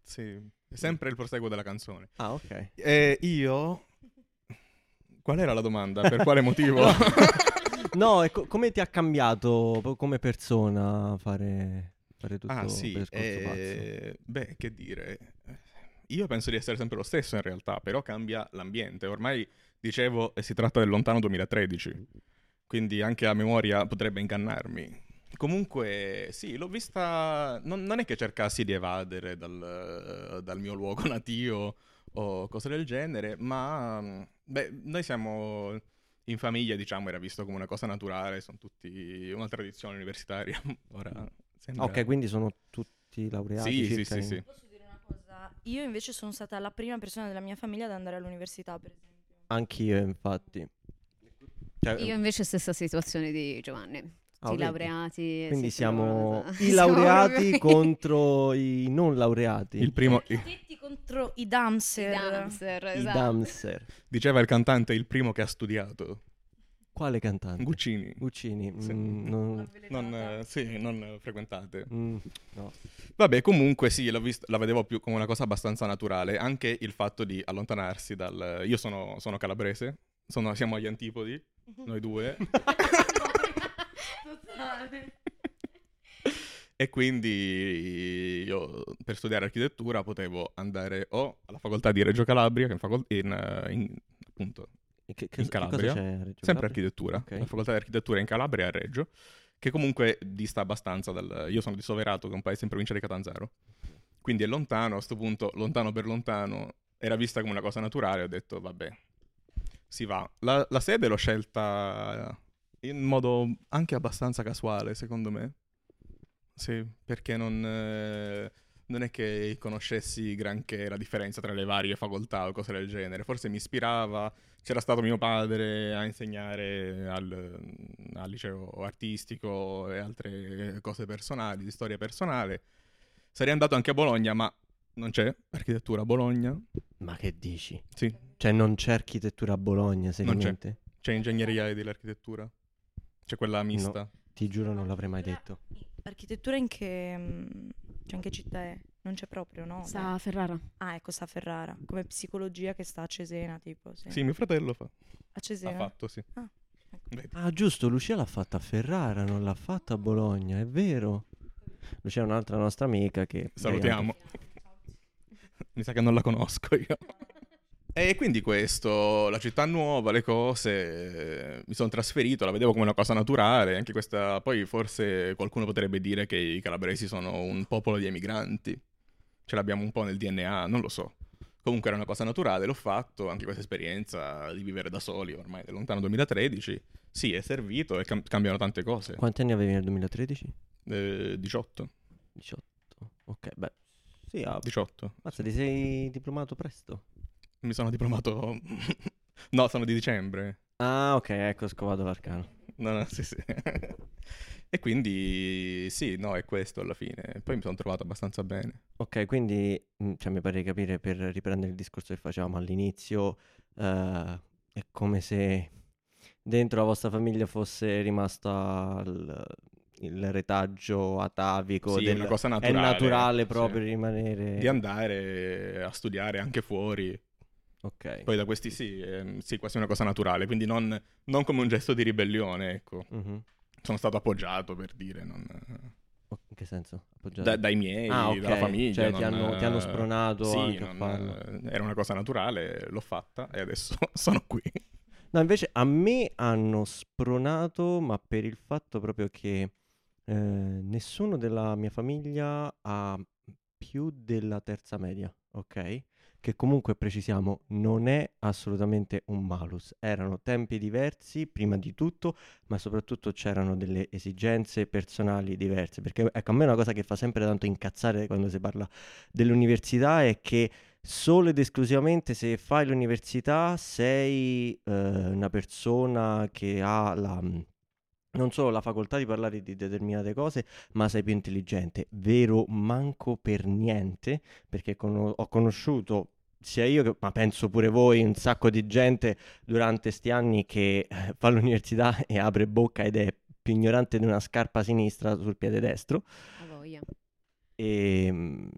Sì, è sempre il proseguo della canzone. Ah, ok. E io... Qual era la domanda? Per quale *laughs* motivo? No, e co- come ti ha cambiato come persona fare, fare tutto ah sì, pazzo? eh, beh, che dire. Io penso di essere sempre lo stesso in realtà, però cambia l'ambiente. Ormai, dicevo, eh, si tratta del lontano 2013, quindi anche a memoria potrebbe ingannarmi. Comunque, sì, l'ho vista. Non, non è che cercassi di evadere dal, dal mio luogo natio o cose del genere, ma beh, noi siamo in famiglia, diciamo, era visto come una cosa naturale, sono tutti una tradizione universitaria. *laughs* Ora sembra... ok, quindi sono tutti laureati Sì, sì, sì, in- sì. Posso dire una cosa? Io invece sono stata la prima persona della mia famiglia ad andare all'università, per esempio. Anch'io, infatti. Cioè, Io invece stessa situazione di Giovanni. Ah, i laureati. Quindi sì, siamo i *laughs* siamo laureati proprio- contro i non laureati. Il primo, I tetti contro i damser. I dancer, I esatto. damser. diceva il cantante, il primo che ha studiato. Quale cantante? Guccini. Guccini. Sì. mm, non- Non, eh, sì, non frequentate. mm, no. Vabbè, comunque sì, l'ho vist- la vedevo più come una cosa abbastanza naturale. Anche il fatto di allontanarsi dal... Io sono, sono calabrese, sono- siamo agli antipodi, noi due. *laughs* E quindi io per studiare architettura potevo andare o alla facoltà di Reggio Calabria, che è in, facol- in, eh, in- appunto, Che, che- In Calabria? sempre Calabria? architettura, Ok. la facoltà di architettura in Calabria a Reggio, che comunque dista abbastanza dal... Io sono di Soverato, che è un paese in provincia di Catanzaro, quindi è lontano, a questo punto, lontano per lontano, era vista come una cosa naturale, ho detto vabbè, si va. La, la sede l'ho scelta in modo anche abbastanza casuale, secondo me. Sì, perché non, eh, non è che conoscessi granché la differenza tra le varie facoltà o cose del genere. Forse mi ispirava, c'era stato mio padre a insegnare al, al liceo artistico e altre cose personali, di storia personale. Sarei andato anche a Bologna, ma non c'è architettura a Bologna. Ma che dici? Sì, Cioè non c'è architettura a Bologna, c'è. seriamente? c'è ingegneria dell'architettura. C'è quella mista. Ti giuro non l'avrei mai detto. Architettura in che, mm, cioè in che città è? Non c'è proprio, no? Sta a Ferrara. Ah, ecco, sta a Ferrara. Come psicologia che sta a Cesena, tipo. Sì. Sì, mio fratello fa. A Ha Cesena. fatto, sì. Ah, ecco. Ah, giusto, Lucia l'ha fatta a Ferrara, non l'ha fatta a Bologna, è vero. Lucia è un'altra nostra amica che... Salutiamo. Mi sa che non la conosco io. E quindi questo, la città nuova, le cose, eh, mi sono trasferito, la vedevo come una cosa naturale, anche questa, poi forse qualcuno potrebbe dire che i calabresi sono un popolo di emigranti, ce l'abbiamo un po' nel DNA, non lo so. Comunque era una cosa naturale, l'ho fatto, anche questa esperienza di vivere da soli ormai del lontano 2013, sì, è servito e cam- cambiano tante cose. Quanti anni avevi nel 2013? Eh, 18, 18. Ok, beh. Sì, ah, 18. mazza, ti sei diplomato presto. Mi sono diplomato... *laughs* no, sono di dicembre. Ah, ok, ecco, ho scovato l'arcano. No, no, sì, sì. e quindi sì, no, è questo alla fine. Poi mi sono trovato abbastanza bene. Ok, quindi, mm, cioè, mi pare di capire, per riprendere il discorso che facevamo all'inizio, eh, è come se dentro la vostra famiglia fosse rimasta il, il retaggio atavico Sì, del- una cosa è naturale. naturale sì. proprio rimanere... Di andare a studiare anche fuori. Ok. Poi da questi sì, ehm, sì, quasi una cosa naturale. Quindi non, non come un gesto di ribellione, ecco. Mhm. Sono stato appoggiato per dire, non- In che senso? Da- dai miei, Ah, ok. dalla famiglia. Cioè, ti non- hanno- ti hanno spronato sì, non- farlo. Era una cosa naturale, l'ho fatta e adesso *laughs* sono qui. No, invece a me hanno spronato, ma per il fatto proprio che eh, nessuno della mia famiglia ha più della terza media, ok? Che comunque precisiamo non è assolutamente un malus. Erano tempi diversi, prima di tutto, ma soprattutto c'erano delle esigenze personali diverse. Perché ecco, a me una cosa che fa sempre tanto incazzare quando si parla dell'università è che solo ed esclusivamente se fai l'università sei eh, una persona che ha la, non solo la facoltà di parlare di determinate cose, ma sei più intelligente. Vero, manco per niente, perché cono- ho conosciuto sia io che, ma penso pure voi, un sacco di gente durante questi anni che eh, fa l'università e apre bocca ed è più ignorante di una scarpa sinistra sul piede destro. A voglia. E mm,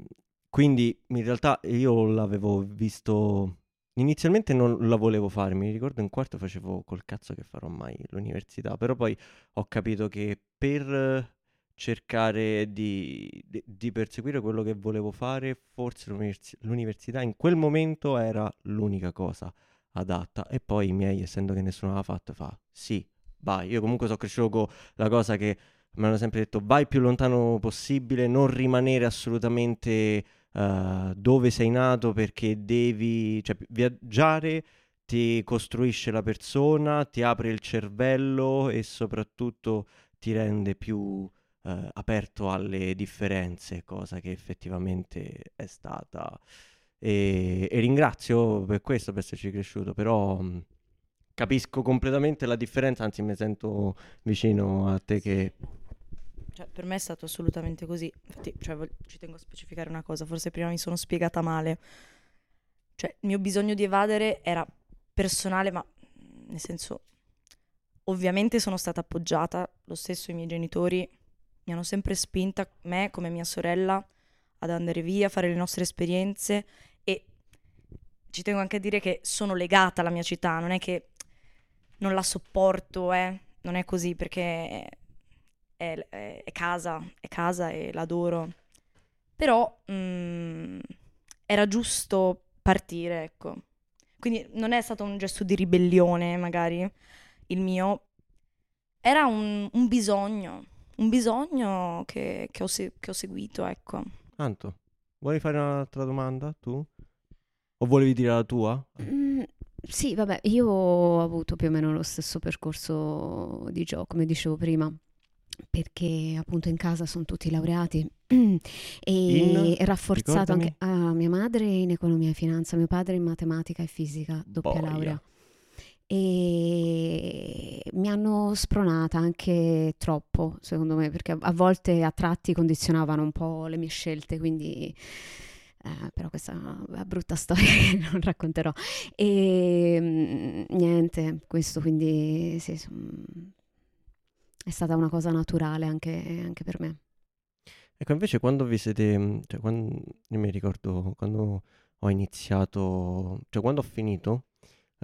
quindi in realtà io l'avevo visto. Inizialmente non la volevo fare, mi ricordo in quarto facevo col cazzo che farò mai l'università, però poi ho capito che per cercare di, di- perseguire quello che volevo fare, forse l'univers- l'università in quel momento era l'unica cosa adatta. E poi i miei, essendo che nessuno l'aveva fatto, fa sì, vai. Io comunque sono cresciuto con la cosa che mi hanno sempre detto vai più lontano possibile, non rimanere assolutamente eh, dove sei nato perché devi, cioè viaggiare ti costruisce la persona, ti apre il cervello e soprattutto ti rende più eh, aperto alle differenze, cosa che effettivamente è stata. E, e ringrazio per questo, per esserci cresciuto, però mh, capisco completamente la differenza, anzi mi sento vicino a te che... Cioè, per me è stato assolutamente così. Infatti, cioè, vol- ci tengo a specificare una cosa, forse prima mi sono spiegata male. Cioè, il mio bisogno di evadere era personale, ma nel senso, ovviamente sono stata appoggiata, lo stesso i miei genitori mi hanno sempre spinta, me come mia sorella, ad andare via, fare le nostre esperienze e ci tengo anche a dire che sono legata alla mia città, non è che non la sopporto, eh, non è così perché è, è, è casa, è casa e l'adoro. Però mm, era giusto partire, ecco. Quindi non è stato un gesto di ribellione, magari, il mio. Era un, un bisogno, un bisogno che, che, ho se- che, ho seguito, ecco. Anto, vuoi fare un'altra domanda tu? O volevi dire la tua? Mm, sì, vabbè, io ho avuto più o meno lo stesso percorso di gioco, come dicevo prima perché appunto in casa sono tutti laureati *clears throat* e in, rafforzato ricordami. anche ah, mia madre in economia e finanza, mio padre in matematica e fisica, doppia Boia. laurea. E mi hanno spronata anche troppo, secondo me, perché a volte a tratti condizionavano un po' le mie scelte, quindi eh, però questa è una brutta *laughs* storia che non racconterò. E mm, niente, questo quindi sì, è stata una cosa naturale anche, anche per me. Ecco, invece quando vi siete, mm, cioè quando, io mi ricordo quando ho iniziato, cioè quando ho finito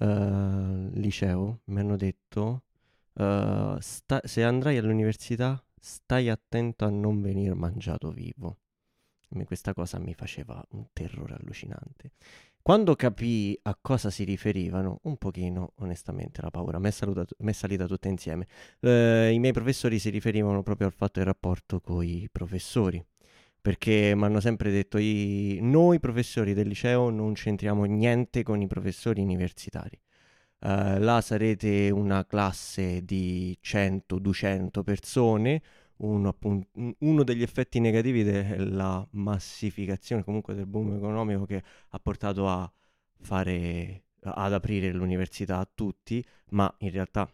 uh, liceo, mi hanno detto, uh, sta, se andrai all'università stai attento a non venire mangiato vivo. Questa cosa mi faceva un terrore allucinante. Quando capii a cosa si riferivano, un pochino, onestamente, la paura mi è, mi è salita tutta insieme. Eh, I miei professori si riferivano proprio al fatto del rapporto con i professori, perché mi hanno sempre detto, noi professori del liceo non c'entriamo niente con i professori universitari. Uh, là sarete una classe di 100-200 persone, uno, appunto, uno, degli effetti negativi della massificazione comunque del boom economico che ha portato a fare ad aprire l'università a tutti, ma in realtà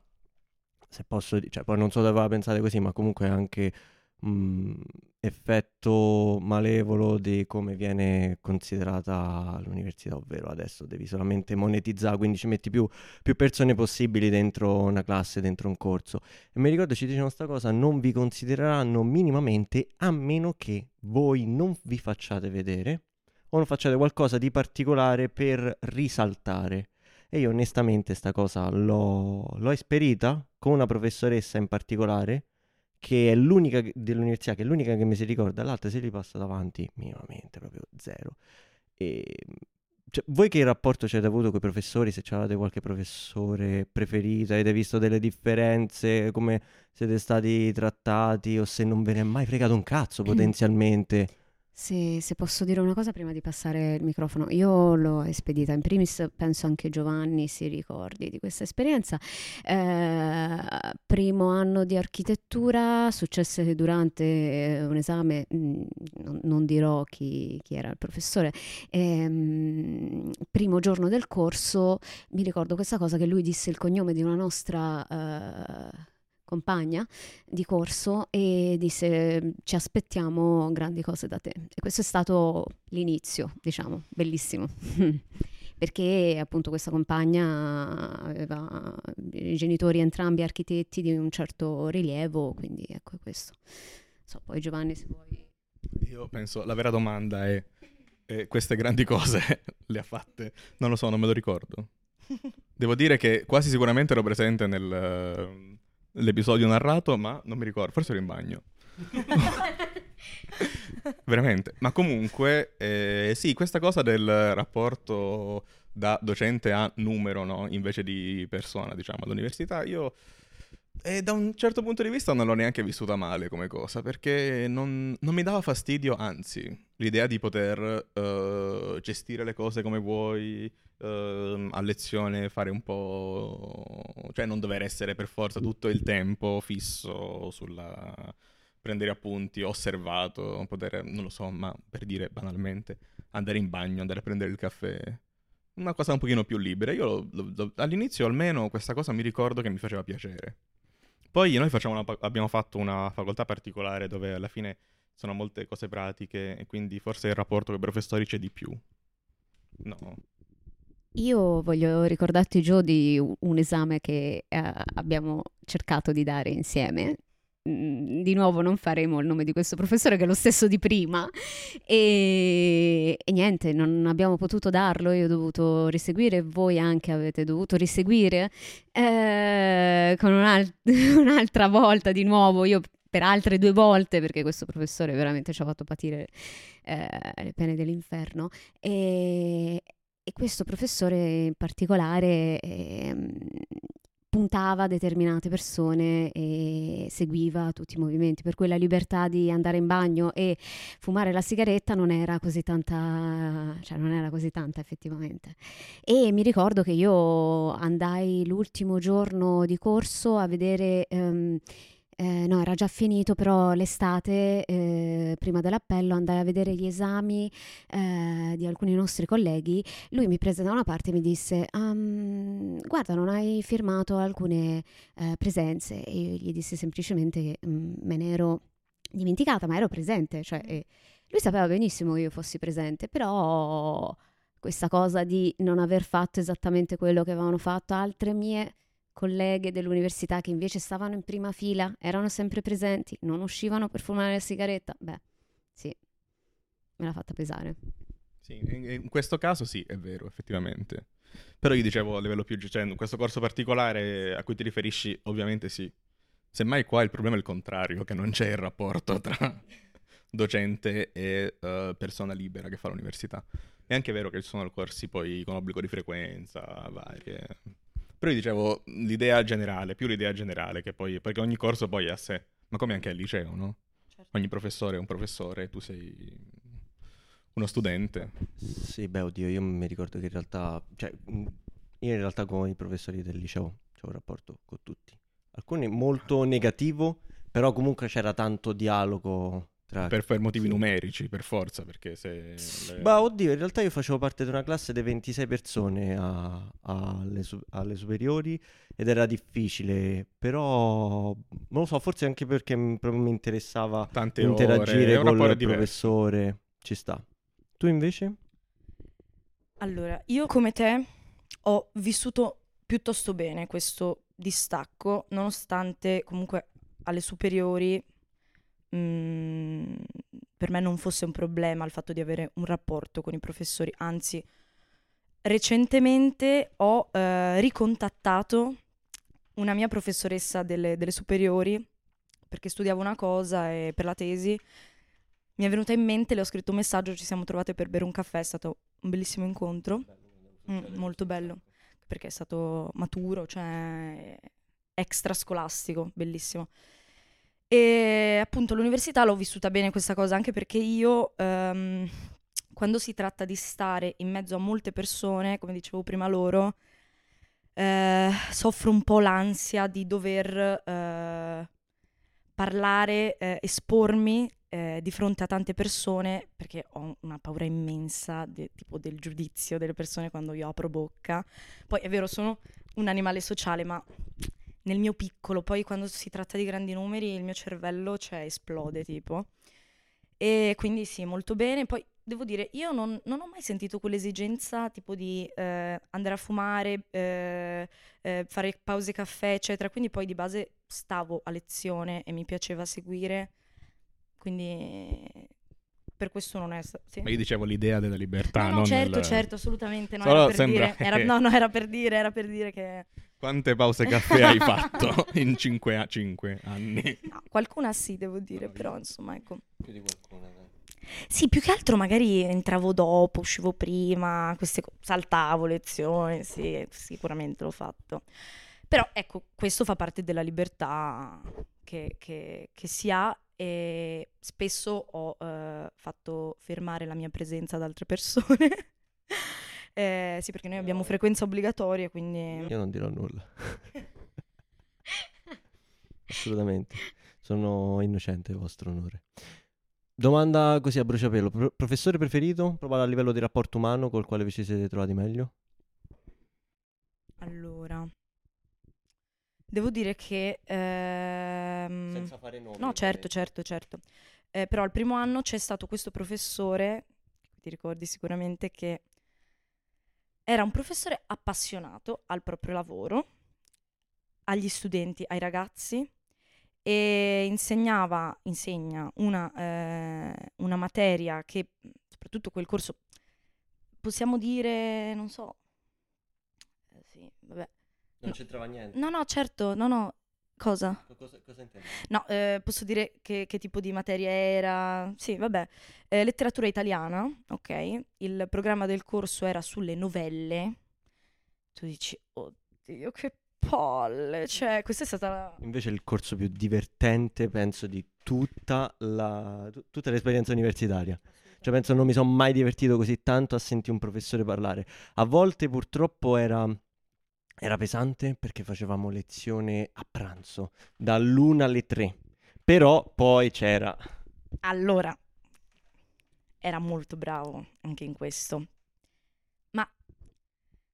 se posso cioè poi non so dove va pensare così, ma comunque anche mh, mm, effetto malevolo di come viene considerata l'università, ovvero adesso devi solamente monetizzare, quindi ci metti più, più persone possibili dentro una classe, dentro un corso. E mi ricordo ci dicevano questa cosa, non vi considereranno minimamente a meno che voi non vi facciate vedere o non facciate qualcosa di particolare per risaltare. E io onestamente sta cosa l'ho, l'ho esperita con una professoressa in particolare che è l'unica dell'università, che è l'unica che mi si ricorda, l'altra se li passa davanti minimamente, proprio zero. E, cioè, voi che rapporto ci avete avuto con i professori? Se avete qualche professore preferito, avete visto delle differenze, come siete stati trattati o se non ve ne è mai fregato un cazzo *clears throat* potenzialmente? Se, se, posso dire una cosa prima di passare il microfono, io l'ho espedita in primis, penso anche Giovanni si ricordi di questa esperienza. Eh, primo anno di architettura, successe che durante eh, un esame, mh, mm, non, non, dirò chi, chi, era il professore, ehm, primo giorno del corso, mi ricordo questa cosa che lui disse il cognome di una nostra... Eh, compagna di corso e disse ci aspettiamo grandi cose da te. E questo è stato l'inizio, diciamo, bellissimo. *laughs* Perché appunto questa compagna aveva i genitori entrambi architetti di un certo rilievo, quindi ecco questo. So, poi Giovanni se vuoi... Io penso, la vera domanda è, eh, queste grandi cose *laughs* le ha fatte? Non lo so, non me lo ricordo. *laughs* Devo dire che quasi sicuramente ero presente nel, l'episodio narrato, ma non mi ricordo, forse ero in bagno. *laughs* Veramente. Ma comunque, eh, sì, questa cosa del rapporto da docente a numero, no? Invece di persona, diciamo, all'università, io... E da un certo punto di vista non l'ho neanche vissuta male come cosa, perché non, non mi dava fastidio, anzi, l'idea di poter uh, gestire le cose come vuoi, uh, a lezione fare un po'... cioè non dover essere per forza tutto il tempo fisso sulla... prendere appunti, osservato, poter, non lo so, ma per dire banalmente, andare in bagno, andare a prendere il caffè, una cosa un pochino più libera. Io lo- lo- all'inizio almeno questa cosa mi ricordo che mi faceva piacere. Poi noi una abbiamo fatto una facoltà particolare dove alla fine sono molte cose pratiche e quindi forse il rapporto con i professori c'è di più. No. Io voglio ricordarti, Gio, di un esame che eh, abbiamo cercato di dare insieme. Di nuovo non faremo il nome di questo professore che è lo stesso di prima. E, e niente, non abbiamo potuto darlo, io ho dovuto riseguire, voi anche avete dovuto riseguire eh, con un'al- *laughs* un'altra volta di nuovo, io per altre due volte perché questo professore veramente ci ha fatto patire eh, le pene dell'inferno. E, e questo professore in particolare ehm, puntava determinate persone e seguiva tutti i movimenti, per cui la libertà di andare in bagno e fumare la sigaretta non era così tanta, cioè non era così tanta effettivamente. E mi ricordo che io andai l'ultimo giorno di corso a vedere ehm, eh, no, era già finito, però l'estate, eh, prima dell'appello, andai a vedere gli esami eh, di alcuni nostri colleghi. Lui mi prese da una parte e mi disse: "Ehm, Guarda, non hai firmato alcune eh, presenze. E io gli dissi semplicemente che mm, me ne ero dimenticata, ma ero presente. Cioè, e lui sapeva benissimo che io fossi presente, però questa cosa di non aver fatto esattamente quello che avevano fatto altre mie colleghe dell'università che invece stavano in prima fila, erano sempre presenti, non uscivano per fumare la sigaretta, beh, sì, me l'ha fatta pesare. Sì, in, questo caso sì, è vero, effettivamente. Però io dicevo a livello più, cioè, questo corso particolare a cui ti riferisci, ovviamente sì. Semmai qua il problema è il contrario, che non c'è il rapporto tra *laughs* docente e eh, persona libera che fa l'università. È anche vero che ci sono corsi poi con obbligo di frequenza varie. Però io dicevo l'idea generale, più l'idea generale, che poi, perché ogni corso poi è a sé, ma come anche al liceo, no? Certo. Ogni professore è un professore, tu sei uno studente. Sì, beh, oddio, io mi ricordo che in realtà, cioè, io in realtà con i professori del liceo ho un rapporto con tutti. Alcuni molto negativo, però comunque c'era tanto dialogo tra... Per, per motivi sì. numerici, per forza, perché se... le- Bah, oddio, in realtà io facevo parte di una classe di 26 persone a- alle, su- alle superiori ed era difficile, però non lo so, forse anche perché proprio mi interessava Tante ore, interagire un con il diverso. professore, ci sta. Tu invece? Allora, io come te ho vissuto piuttosto bene questo distacco, nonostante comunque alle superiori mm, per me non fosse un problema il fatto di avere un rapporto con i professori, anzi recentemente ho eh, ricontattato una mia professoressa delle, delle superiori perché studiavo una cosa e per la tesi. Mi è venuta in mente, le ho scritto un messaggio, ci siamo trovate per bere un caffè, è stato un bellissimo incontro, Mm, molto bello, perché è stato maturo, cioè extrascolastico, bellissimo. E appunto all'università l'ho vissuta bene questa cosa, anche perché io ehm, quando si tratta di stare in mezzo a molte persone, come dicevo prima loro, eh, soffro un po' l'ansia di dover eh, parlare, eh, espormi eh, di fronte a tante persone, perché ho una paura immensa de- tipo del giudizio delle persone quando io apro bocca. Poi è vero, sono un animale sociale, ma nel mio piccolo, poi quando si tratta di grandi numeri il mio cervello cioè, esplode tipo. E quindi sì, molto bene. Poi devo dire, io non, non ho mai sentito quell'esigenza tipo di eh, andare a fumare, eh, eh, fare pause caffè, eccetera. Quindi poi di base stavo a lezione e mi piaceva seguire. Quindi per questo non è stato... Sì? Ma io dicevo l'idea della libertà, No, no, non certo, il- certo, assolutamente. No, era per sembra dire, era- che- no, no, era per dire, era per dire che... Quante pause caffè hai *laughs* fatto in cinque, a- cinque anni? no, qualcuna sì, devo dire, però insomma, ecco. Più di qualcuno. Sì, più che altro magari entravo dopo, uscivo prima, queste co- saltavo lezioni, sì, sicuramente l'ho fatto. Però ecco, questo fa parte della libertà che, che- che si ha e spesso ho eh, fatto fermare la mia presenza ad altre persone. *laughs* eh, sì, perché noi abbiamo frequenza obbligatoria, quindi... Io non dirò nulla. *laughs* Assolutamente. Sono innocente, vostro onore. Domanda così a bruciapelo. Pro- professore preferito? Prova a livello di rapporto umano col quale vi ci siete trovati meglio? Allora, devo dire che... ehm, Senza fare nomi. No, certo, certo, certo. Eh, però al primo anno c'è stato questo professore, ti ricordi sicuramente che era un professore appassionato al proprio lavoro, agli studenti, ai ragazzi e insegnava, insegna una, eh, una materia che, soprattutto quel corso, possiamo dire, non so, eh, sì, vabbè. Non c'entrava niente. No, no, certo, no, no, cosa? Cosa, cosa intendi? No, eh, posso dire che, che tipo di materia era? Sì, vabbè. Eh, letteratura italiana, ok. Il programma del corso era sulle novelle. Tu dici, oddio, che palle. Cioè, questa è stata la... Invece il corso più divertente, penso, di tutta, la, tu- tutta l'esperienza universitaria. Cioè, penso non mi sono mai divertito così tanto a sentire un professore parlare. A volte purtroppo era, era pesante perché facevamo lezione a pranzo, dall'una alle tre. Però poi c'era... Allora, era molto bravo anche in questo. Ma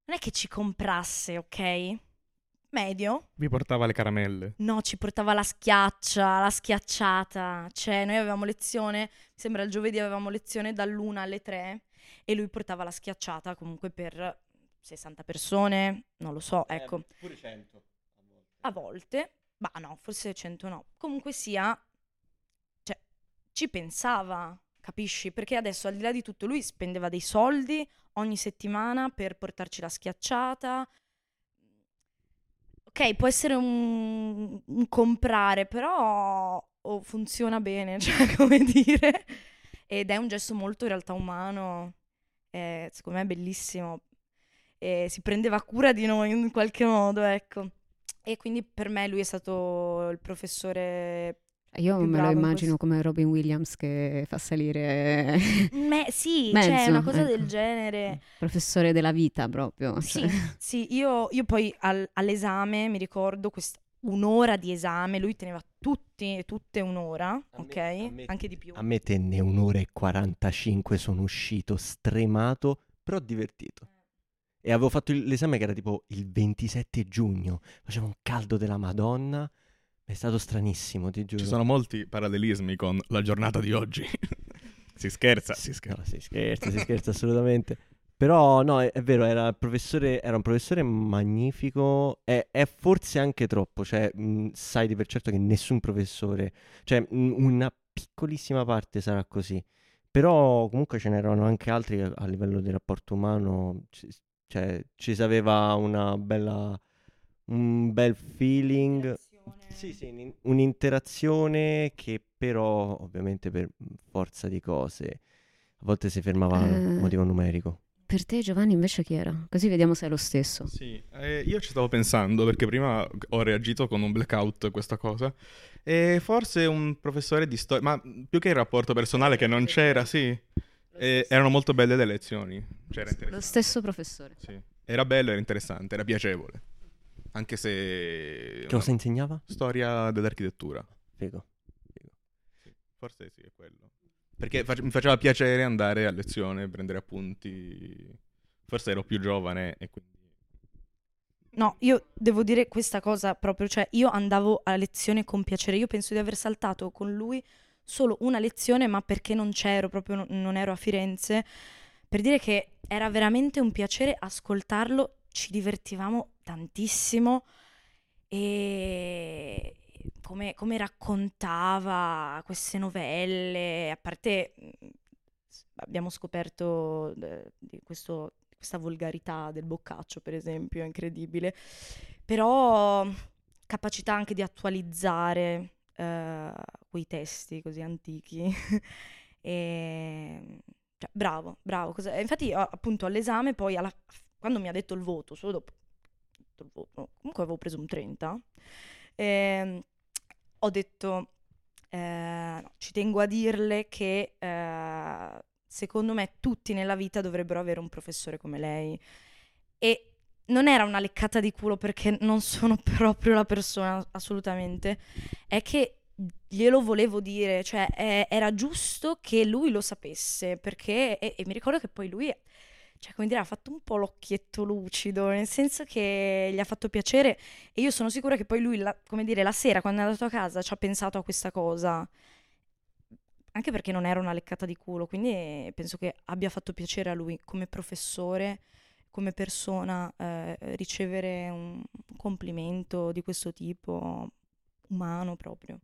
non è che ci comprasse, ok? Medio. Vi portava le caramelle. No, ci portava la schiaccia, la schiacciata. Cioè, noi avevamo lezione, mi sembra il giovedì avevamo lezione dall'una alle tre e lui portava la schiacciata comunque per 60 persone, non lo so, ecco. pure 100. A volte, ma no, forse 100 no. Comunque sia, cioè, ci pensava, capisci? Perché adesso al di là di tutto lui spendeva dei soldi ogni settimana per portarci la schiacciata. Ok, può essere un, un comprare, però oh, funziona bene, *laughs* cioè come dire. Ed è un gesto molto in realtà umano, eh, secondo me è bellissimo. E si prendeva cura di noi in qualche modo, ecco. E quindi per me lui è stato il professore... Io Più me lo immagino questo. come Robin Williams che fa salire *laughs* Me- sì, Mezzo, cioè una cosa ecco. del genere. professore della vita proprio. Sì, cioè. sì, io, io poi al- all'esame mi ricordo quest- un'ora di esame, lui teneva tutti e tutte un'ora, A me- ok? me- Anche di più. A me tenne un'ora e 45, sono uscito stremato, però divertito. E avevo fatto l'esame che era tipo il 27 giugno, faceva un caldo della Madonna, è stato stranissimo, ti giuro. Ci sono molti parallelismi con la giornata di oggi. *laughs* si scherza, si No, scherza. si scherza, si scherza assolutamente. Però no, è, è vero, era, era un professore magnifico, è, è forse anche troppo, cioè mh, sai di per certo che nessun professore, cioè mh, una piccolissima parte sarà così, però comunque ce n'erano anche altri a livello di rapporto umano, cioè ci si aveva una bella, un bel feeling. Sì, sì, un- un'interazione che però ovviamente per forza di cose a volte si fermava a Eh. motivo numerico. Per te Giovanni invece chi era? Così vediamo se è lo stesso. Sì, eh, io ci stavo pensando perché prima ho reagito con un blackout a questa cosa e forse un professore di storia, ma più che il rapporto personale che non c'era, sì, eh, erano molto belle le lezioni, c'era Lo stesso professore. Sì. Era bello, era interessante, era piacevole, anche se... Che cosa insegnava? Storia dell'architettura, Figo. forse sì, è quello. Perché fac- mi faceva piacere andare a lezione, prendere appunti, forse ero più giovane e quindi... No, io devo dire questa cosa proprio, cioè io andavo a lezione con piacere, io penso di aver saltato con lui solo una lezione, ma perché non c'ero, proprio non, ero a Firenze, per dire che era veramente un piacere ascoltarlo, ci divertivamo tantissimo e come, come raccontava queste novelle, a parte abbiamo scoperto eh, di questo- questa volgarità del boccaccio, per esempio, è incredibile, però capacità anche di attualizzare eh, quei testi così antichi. *laughs* e, cioè, bravo, bravo. cosa- Infatti, appunto, all'esame, poi alla- quando mi ha detto il voto, solo dopo il voto, comunque avevo preso un 30, ehm, ho detto, eh, no, ci tengo a dirle che eh, secondo me tutti nella vita dovrebbero avere un professore come lei. E non era una leccata di culo perché non sono *laughs* proprio la persona, assolutamente. È che glielo volevo dire, cioè eh, era giusto che lui lo sapesse, perché, e, e mi ricordo che poi lui cioè, come dire, ha fatto un po' l'occhietto lucido, nel senso che gli ha fatto piacere e io sono sicura che poi lui, la, come dire, la sera quando è andato a casa ci ha pensato a questa cosa. Anche perché non era una leccata di culo, quindi penso che abbia fatto piacere a lui come professore, come persona, eh, ricevere un complimento di questo tipo, umano proprio.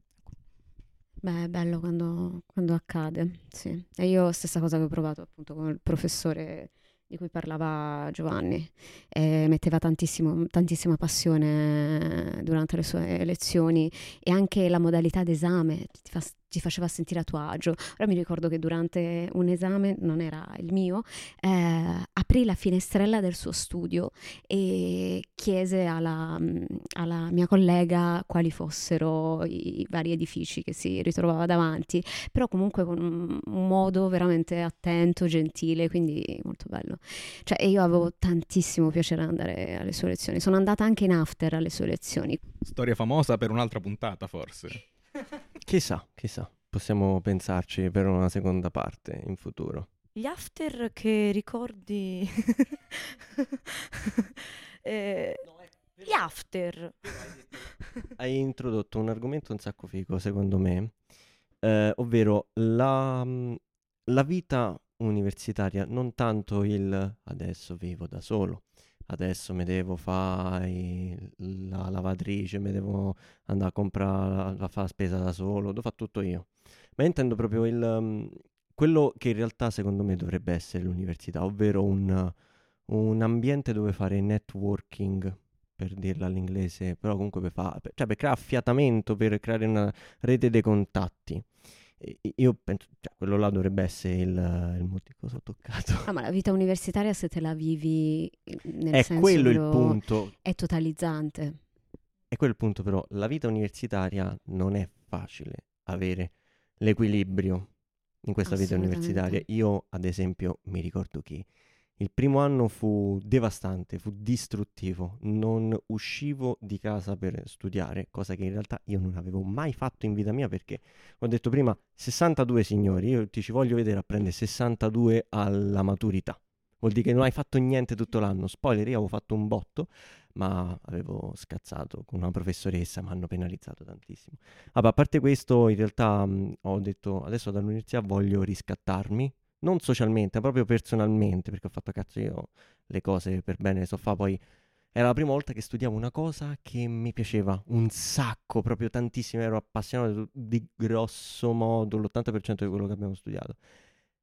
Beh, è bello quando, quando accade, sì. E io stessa cosa che ho provato appunto con il professore di cui parlava Giovanni. E metteva tantissima passione durante le sue lezioni e anche la modalità d'esame ti fa ci faceva sentire a tuo agio. Ora mi ricordo che durante un esame, non era il mio, eh, aprì la finestrella del suo studio e chiese alla, alla, mia collega quali fossero i vari edifici che si ritrovava davanti, però comunque con un, modo veramente attento, gentile, quindi molto bello. Cioè, io avevo tantissimo piacere andare alle sue lezioni. Sono andata anche in after alle sue lezioni. Storia famosa per un'altra puntata, forse. Chissà, chissà, possiamo pensarci per una seconda parte in futuro. Gli after che ricordi... *laughs* eh, gli after. *laughs* Hai introdotto un argomento un sacco figo, secondo me, eh, ovvero la, la vita universitaria, non tanto il adesso vivo da solo, adesso mi devo fare la lavatrice, mi devo andare a comprare, a fare la spesa da solo, devo fare tutto io. Ma intendo proprio il, um, quello che in realtà secondo me dovrebbe essere l'università, ovvero un, un ambiente dove fare networking, per dirla all'inglese, però comunque per, fa, cioè per creare affiatamento, per creare una rete dei contatti io penso, cioè, quello là dovrebbe essere il, il motivo toccato. Ah, ma la vita universitaria se te la vivi nel è senso quello il punto. È totalizzante. È quello il punto però, la vita universitaria non è facile avere l'equilibrio in questa vita universitaria. Io ad esempio mi ricordo che il primo anno fu devastante, fu distruttivo, non uscivo di casa per studiare, cosa che in realtà io non avevo mai fatto in vita mia perché ho detto prima 62 signori, io ti ci voglio vedere a prendere 62 alla maturità. Vuol dire che non hai fatto niente tutto l'anno. Spoiler, io avevo fatto un botto, ma avevo scazzato con una professoressa, mi hanno penalizzato tantissimo. Vabbè, a parte questo, in realtà mh, ho detto adesso dall'università voglio riscattarmi, non socialmente, proprio personalmente, perché ho fatto cazzo io le cose per bene le so fa, poi era la prima volta che studiavo una cosa che mi piaceva un sacco, proprio tantissimo, ero appassionato di grosso modo l'80% di quello che abbiamo studiato.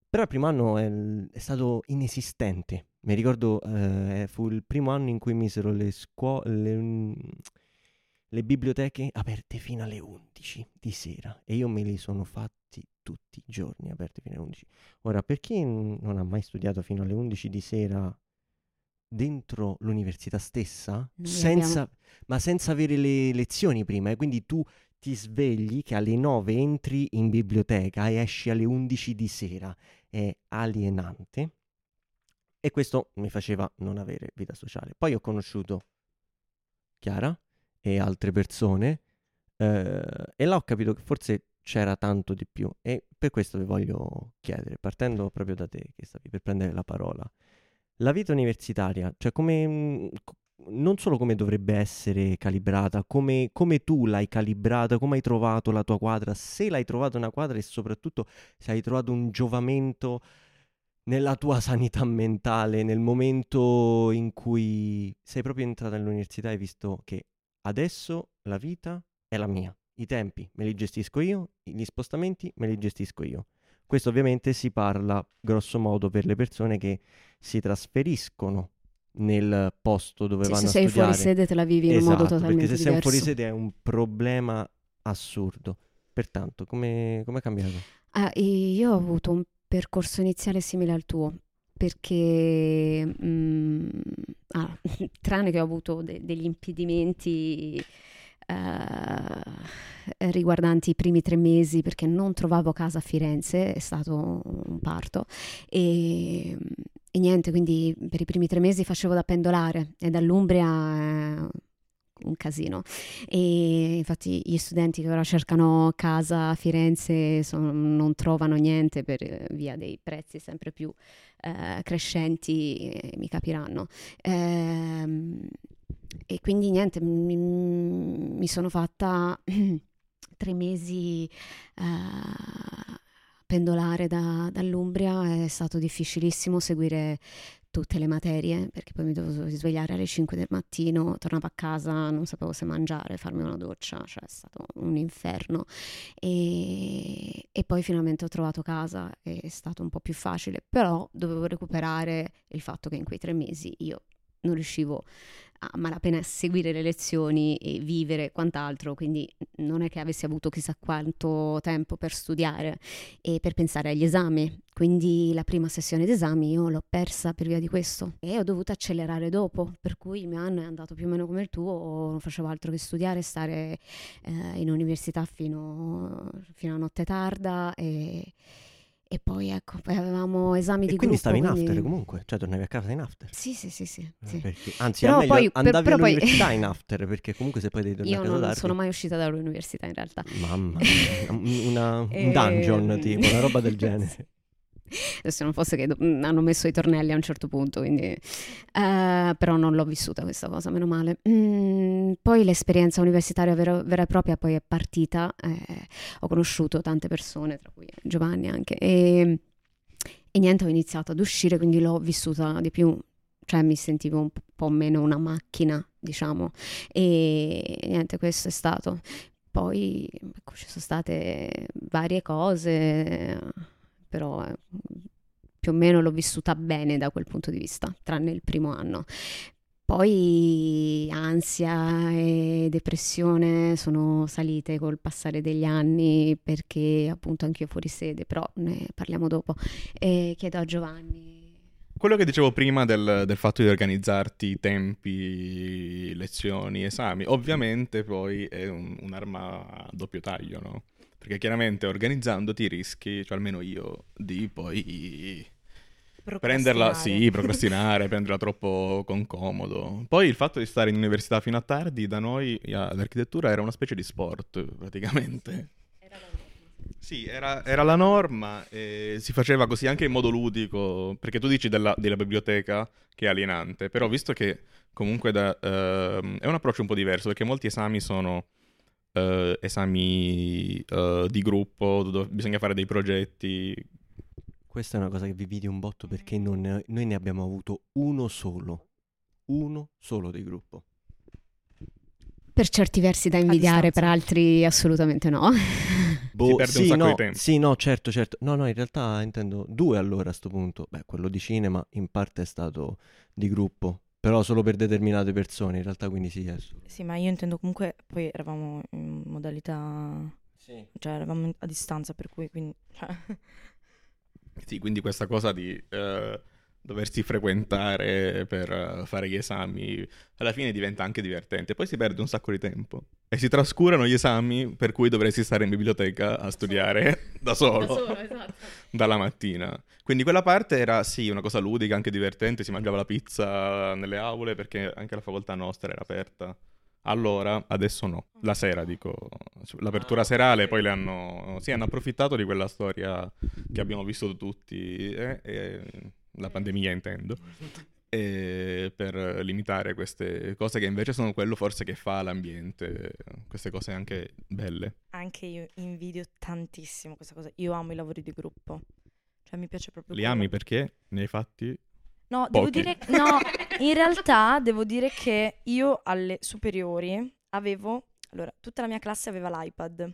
Però il primo anno è, è stato inesistente. Mi ricordo, eh, fu il primo anno in cui misero le scuole, le, le biblioteche aperte fino alle 11 di sera e io me li sono fatti tutti i giorni aperte fino alle 11. Ora, per chi non ha mai studiato fino alle 11 di sera dentro l'università stessa, senza, abbiamo... ma senza avere le lezioni prima, eh? quindi tu ti svegli che alle 9 entri in biblioteca e esci alle 11 di sera, è alienante. E questo mi faceva non avere vita sociale. Poi ho conosciuto Chiara e altre persone eh, e là ho capito che forse c'era tanto di più. E per questo vi voglio chiedere, partendo proprio da te che stavi per prendere la parola, la vita universitaria, cioè come, mm, non solo come dovrebbe essere calibrata, come, come, tu l'hai calibrata, come hai trovato la tua quadra, se l'hai trovata una quadra e soprattutto se hai trovato un giovamento nella tua sanità mentale, nel momento in cui sei proprio entrata nell'università e hai visto che adesso la vita è la mia i tempi me li gestisco io, gli spostamenti me li gestisco io. Questo ovviamente si parla grosso modo per le persone che si trasferiscono nel posto dove sì, vanno a studiare. Se sei fuori sede te la vivi in esatto, un modo totalmente perché se diverso. sei fuori sede è un problema assurdo. Pertanto, come è cambiato? Ah, io ho avuto un percorso iniziale simile al tuo, perché mh, mm, ah, *laughs* tranne che ho avuto de- degli impedimenti eh, riguardanti i primi tre mesi perché non trovavo casa a Firenze, è stato un parto e, e niente, quindi per i primi tre mesi facevo da pendolare e dall'Umbria eh, un casino. E infatti gli studenti che ora cercano casa a Firenze sono, non trovano niente per via dei prezzi sempre più eh, crescenti, eh, mi capiranno. Ehm, e quindi niente, mi, mi sono fatta *clears throat* tre mesi uh, pendolare da, dall'Umbria, è stato difficilissimo seguire tutte le materie perché poi mi dovevo svegliare alle 5 del mattino, tornavo a casa, non sapevo se mangiare, farmi una doccia, cioè è stato un inferno. E, e poi finalmente ho trovato casa, è stato un po' più facile, però dovevo recuperare il fatto che in quei tre mesi io non riuscivo a malapena seguire le lezioni e vivere quant'altro, quindi non è che avessi avuto chissà quanto tempo per studiare e per pensare agli esami. Quindi la prima sessione d'esami io l'ho persa per via di questo e ho dovuto accelerare dopo, per cui il mio anno è andato più o meno come il tuo, non facevo altro che studiare, stare eh, in università fino, fino a notte tarda e e poi ecco, poi avevamo esami e di quindi gruppo. stavi in quindi... after comunque, cioè tornavi a casa in after. Sì, sì, sì, sì. Eh, sì. Perché, anzi, Però poi- per- andavi poi- all'università in *laughs* after, perché comunque se poi devi tornare Io a casa non tardi... sono mai uscita dall'università in realtà. Mamma mia, un- *laughs* una- un Ehm. dungeon tipo, una roba del genere. *laughs* *laughs* Adesso non fosse che mm, hanno messo i tornelli a un certo punto, quindi... eh, però non l'ho vissuta questa cosa, meno male. Mm, poi l'esperienza universitaria vera, vera e propria poi è partita. eh, ho conosciuto tante persone, tra cui Giovanni anche, e, e niente, ho iniziato ad uscire, quindi l'ho vissuta di più. Cioè mi sentivo un po' meno una macchina, diciamo. E niente, questo è stato. Poi ecco, ci sono state varie cose, però eh, più o meno l'ho vissuta bene da quel punto di vista, tranne il primo anno. Poi ansia e depressione sono salite col passare degli anni perché appunto anch'io fuori sede, però ne parliamo dopo. E chiedo a Giovanni. Quello che dicevo prima del, del fatto di organizzarti tempi, lezioni, esami, ovviamente poi è un- un'arma a doppio taglio, no? Perché chiaramente organizzandoti rischi, cioè almeno io, di poi prenderla, sì, procrastinare, *laughs* prenderla troppo con comodo. Poi il fatto di stare in università fino a tardi da noi a- all'architettura era una specie di sport, praticamente. Sì, era, era la norma e si faceva così anche in modo ludico, perché tu dici della, della biblioteca che è alienante, però visto che comunque da- ehm, è un approccio un po' diverso, perché molti esami sono eh, esami eh, di gruppo, dove bisogna fare dei progetti. Questa è una cosa che vi vidi un botto perché non ne- noi ne abbiamo avuto uno solo. Uno solo di gruppo. Per certi versi da invidiare, per altri assolutamente no. *laughs* Boh, perde un sì, sacco no, di tempo. Sì, no, certo, certo. No, no, in realtà intendo due allora a sto punto. Beh, quello di cinema in parte è stato di gruppo, però solo per determinate persone, in realtà quindi sì, è Sì, ma io intendo comunque, poi eravamo in modalità, cioè eravamo a distanza, per cui quindi... Sì, quindi questa cosa di eh, doversi frequentare per fare gli esami alla fine diventa anche divertente. Poi si perde un sacco di tempo e si trascurano gli esami per cui dovresti stare in biblioteca a studiare *laughs* da solo, esatto. dalla mattina. Quindi quella parte era sì una cosa ludica, anche divertente, si mangiava la pizza nelle aule perché anche la facoltà nostra era aperta. Allora, adesso no. La sera, dico. L'apertura serale, poi le hanno... Sì, hanno approfittato di quella storia che abbiamo vissuto tutti, eh, eh, la pandemia intendo, e per limitare queste cose che invece sono quello forse che fa l'ambiente, queste cose anche belle. anche io invidio tantissimo questa cosa. Io amo i lavori di gruppo. Cioè mi piace proprio Li quello. ami perché ne hai fatti? No, devo Pochi. dire no, *laughs* in realtà devo dire che io alle superiori avevo allora, tutta la mia classe aveva l'iPad.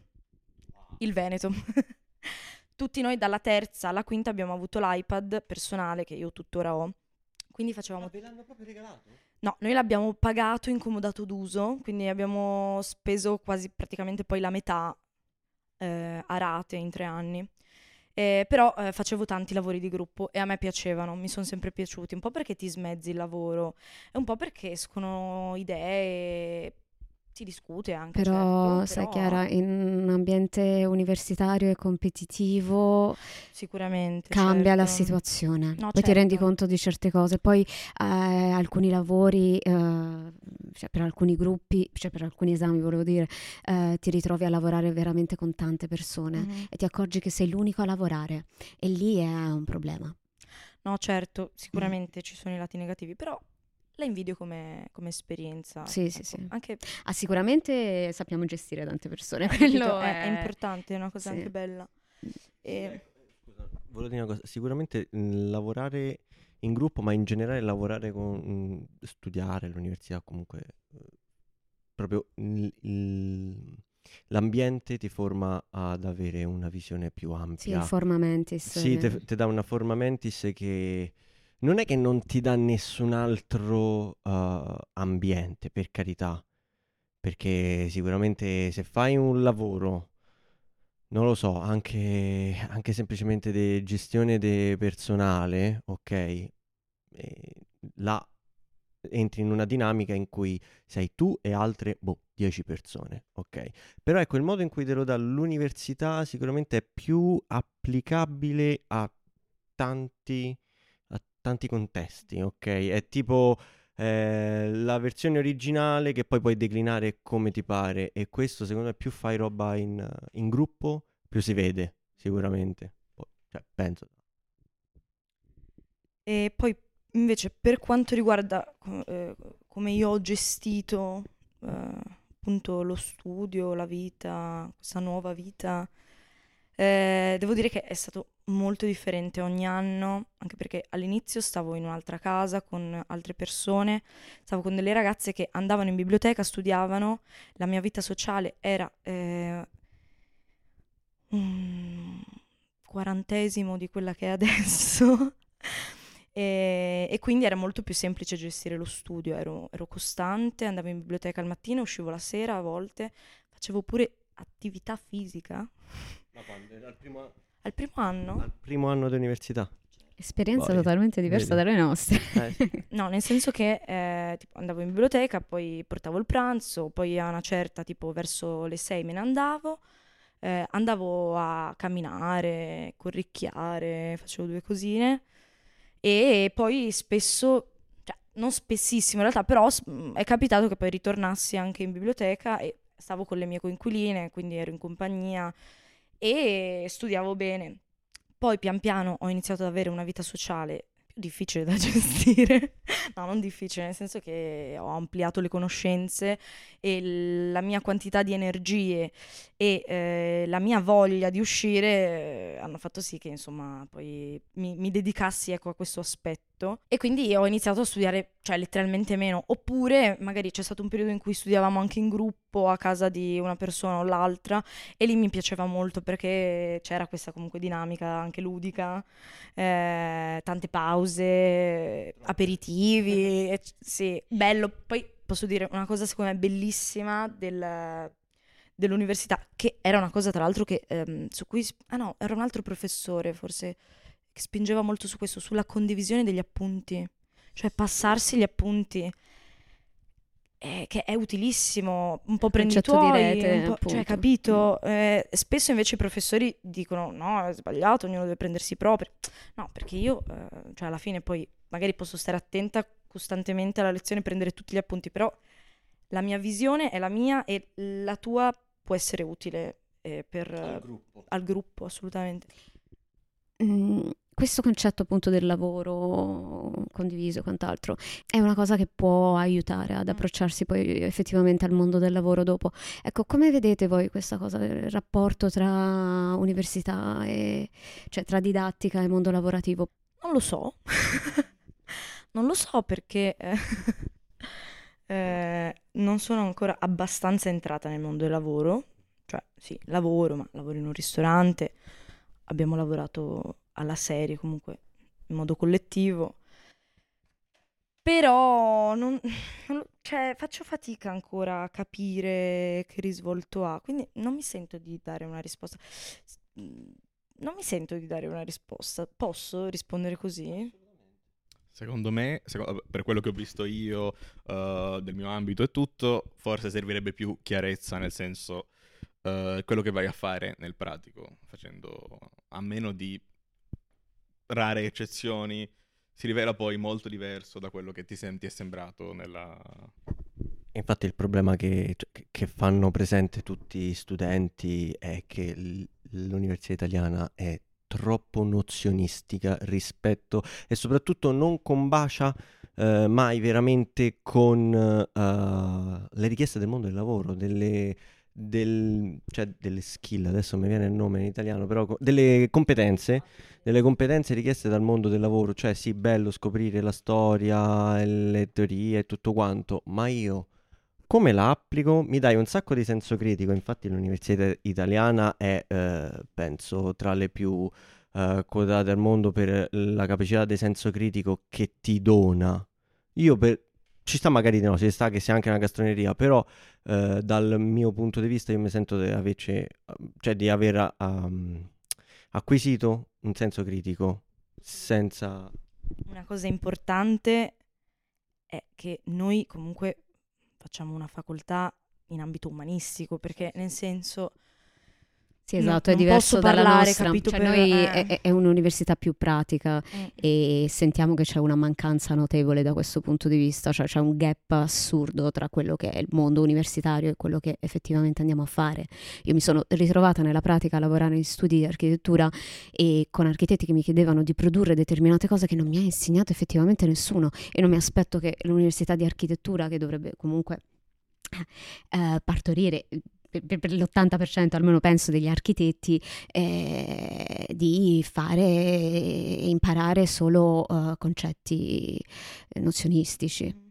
Il Veneto. *laughs* Tutti noi dalla terza alla quinta abbiamo avuto l'iPad personale che io tuttora ho. Quindi facevamo ve l'hanno proprio regalato? No, noi l'abbiamo pagato incomodato d'uso, quindi abbiamo speso quasi praticamente poi la metà eh, a rate in tre anni. Eh, però eh, facevo tanti lavori di gruppo e a me piacevano, mi sono sempre piaciuti, un po' perché ti smezzi il lavoro e un po' perché escono idee si discute anche, Però, certo, sai però Chiara, in un ambiente universitario e competitivo sicuramente, cambia la certo. situazione. No, Poi ti rendi certo. conto di certe cose. Poi eh, alcuni lavori, eh, cioè per alcuni gruppi, cioè per alcuni esami, volevo dire, eh, ti ritrovi a lavorare veramente con tante persone Mhm. e ti accorgi che sei l'unico a lavorare e lì è un problema. No, certo, sicuramente ci sono i lati negativi, però la invidio come, come esperienza. Sì, sì, ecco. sì. Anche Ah, sicuramente sappiamo gestire tante persone, capito, quello è, è, è importante, è una cosa sì. anche bella. E, Scusa, volevo dire una cosa, sicuramente mh, lavorare in gruppo, ma in generale lavorare con, mh, studiare all'università comunque, eh, proprio il- il- l'ambiente ti forma ad avere una visione più Sì, il ampia. forma mentis. Sì, eh, ti dà una forma mentis che non è che non ti dà nessun altro eh, ambiente, per carità, perché sicuramente se fai un lavoro, non lo so, anche, anche semplicemente di gestione de personale, ok, e là entri in una dinamica in cui sei tu e altre, boh, 10 persone, ok? Però ecco, il modo in cui te lo dà l'università sicuramente è più applicabile a tanti, tanti contesti, ok? È tipo eh, la versione originale che poi puoi declinare come ti pare e questo secondo me più fai roba in, in gruppo, più si vede, sicuramente. Cioè, penso. e poi invece per quanto riguarda eh, come io ho gestito eh, appunto lo studio, la vita, questa nuova vita, eh, devo dire che è stato molto differente ogni anno, anche perché all'inizio stavo in un'altra casa con altre persone, stavo con delle ragazze che andavano in biblioteca, studiavano, la mia vita sociale era eh, un quarantesimo di quella che è adesso. *laughs* E, e quindi era molto più semplice gestire lo studio, ero, ero costante, andavo in biblioteca al mattino, uscivo la sera a volte, facevo pure attività fisica Ma quando al primo, al primo anno. al primo anno di università? Esperienza Poi, totalmente diversa vedi. dalle nostre. Eh, sì. *laughs* No, nel senso che eh, tipo, andavo in biblioteca, poi portavo il pranzo, poi a una certa, tipo verso le 6 me ne andavo, eh, andavo a camminare, corricchiare, facevo due cosine e poi spesso, cioè non spessissimo in realtà, però mh, è capitato che poi ritornassi anche in biblioteca e stavo con le mie coinquiline, quindi ero in compagnia e studiavo bene. Poi pian piano ho iniziato ad avere una vita sociale più difficile da *laughs* gestire. No, non difficile, nel senso che ho ampliato le conoscenze e l- la mia quantità di energie e eh, la mia voglia di uscire eh, hanno fatto sì che insomma poi mi, mi dedicassi ecco, a questo aspetto e quindi ho iniziato a studiare cioè letteralmente meno. Oppure magari c'è stato un periodo in cui studiavamo anche in gruppo a casa di una persona o l'altra e lì mi piaceva molto perché c'era questa comunque dinamica anche ludica eh, tante pause aperitivi e sì bello. Poi posso dire una cosa secondo me bellissima del dell'università, che era una cosa tra l'altro che ehm, su cui... Ah no, era un altro professore forse che spingeva molto su questo, sulla condivisione degli appunti, cioè passarsi gli appunti, eh, che è utilissimo, un po' prendi i Concetto di tuoi, rete, un po'- appunto. cioè capito? Eh, spesso invece i professori dicono no, è sbagliato, ognuno deve prendersi i propri. No, perché io, eh, cioè alla fine poi magari posso stare attenta costantemente alla lezione e prendere tutti gli appunti, però la mia visione è la mia e la tua può essere utile eh, per, al gruppo, assolutamente. Mm, questo concetto appunto del lavoro condiviso e quant'altro è una cosa che può aiutare ad Mm. approcciarsi poi effettivamente al mondo del lavoro dopo. Ecco, come vedete voi questa cosa, il rapporto tra università e cioè tra didattica e mondo lavorativo? Non lo so, *laughs* non lo so perché eh, *laughs* eh, non sono ancora abbastanza entrata nel mondo del lavoro, cioè sì, lavoro, ma lavoro in un ristorante, abbiamo lavorato alla serie comunque in modo collettivo, però non, *laughs* non cioè, faccio fatica ancora a capire che risvolto ha, quindi non mi sento di dare una risposta. Mm, Non mi sento di dare una risposta. Posso rispondere così? Secondo me, seco- per quello che ho visto io uh, del mio ambito e tutto, forse servirebbe più chiarezza, nel senso uh, quello che vai a fare nel pratico, facendo a meno di rare eccezioni, si rivela poi molto diverso da quello che ti, sem- ti è sembrato nella... Infatti il problema che, cioè, che fanno presente tutti gli studenti è che l'università italiana è troppo nozionistica rispetto e soprattutto non combacia eh, mai veramente con uh, le richieste del mondo del lavoro, delle, del, cioè delle skill, adesso mi viene il nome in italiano, però delle competenze, delle competenze richieste dal mondo del lavoro, cioè sì, bello scoprire la storia, le teorie e tutto quanto, ma io come la applico? Mi dai un sacco di senso critico, infatti l'università italiana è, eh, penso, tra le più eh, quotate al mondo per la capacità di senso critico che ti dona. Io per... Ci sta magari no, ci sta che sia anche una castroneria, però eh, dal mio punto di vista io mi sento di averci, cioè di aver um, acquisito un senso critico senza... Una cosa importante è che noi comunque facciamo una facoltà in ambito umanistico, perché nel senso... Sì, esatto, no, è diverso dalla parlare, nostra. Capito, cioè, per... noi eh. è, è, un'università più pratica mm. e sentiamo che c'è una mancanza notevole da questo punto di vista, cioè c'è un gap assurdo tra quello che è il mondo universitario e quello che effettivamente andiamo a fare. Io mi sono ritrovata nella pratica a lavorare in studi di architettura e con architetti che mi chiedevano di produrre determinate cose che non mi ha insegnato effettivamente nessuno e non mi aspetto che l'università di architettura, che dovrebbe comunque eh, partorire per, per, l'80% almeno penso degli architetti eh, di fare e imparare solo uh, concetti nozionistici. Mm.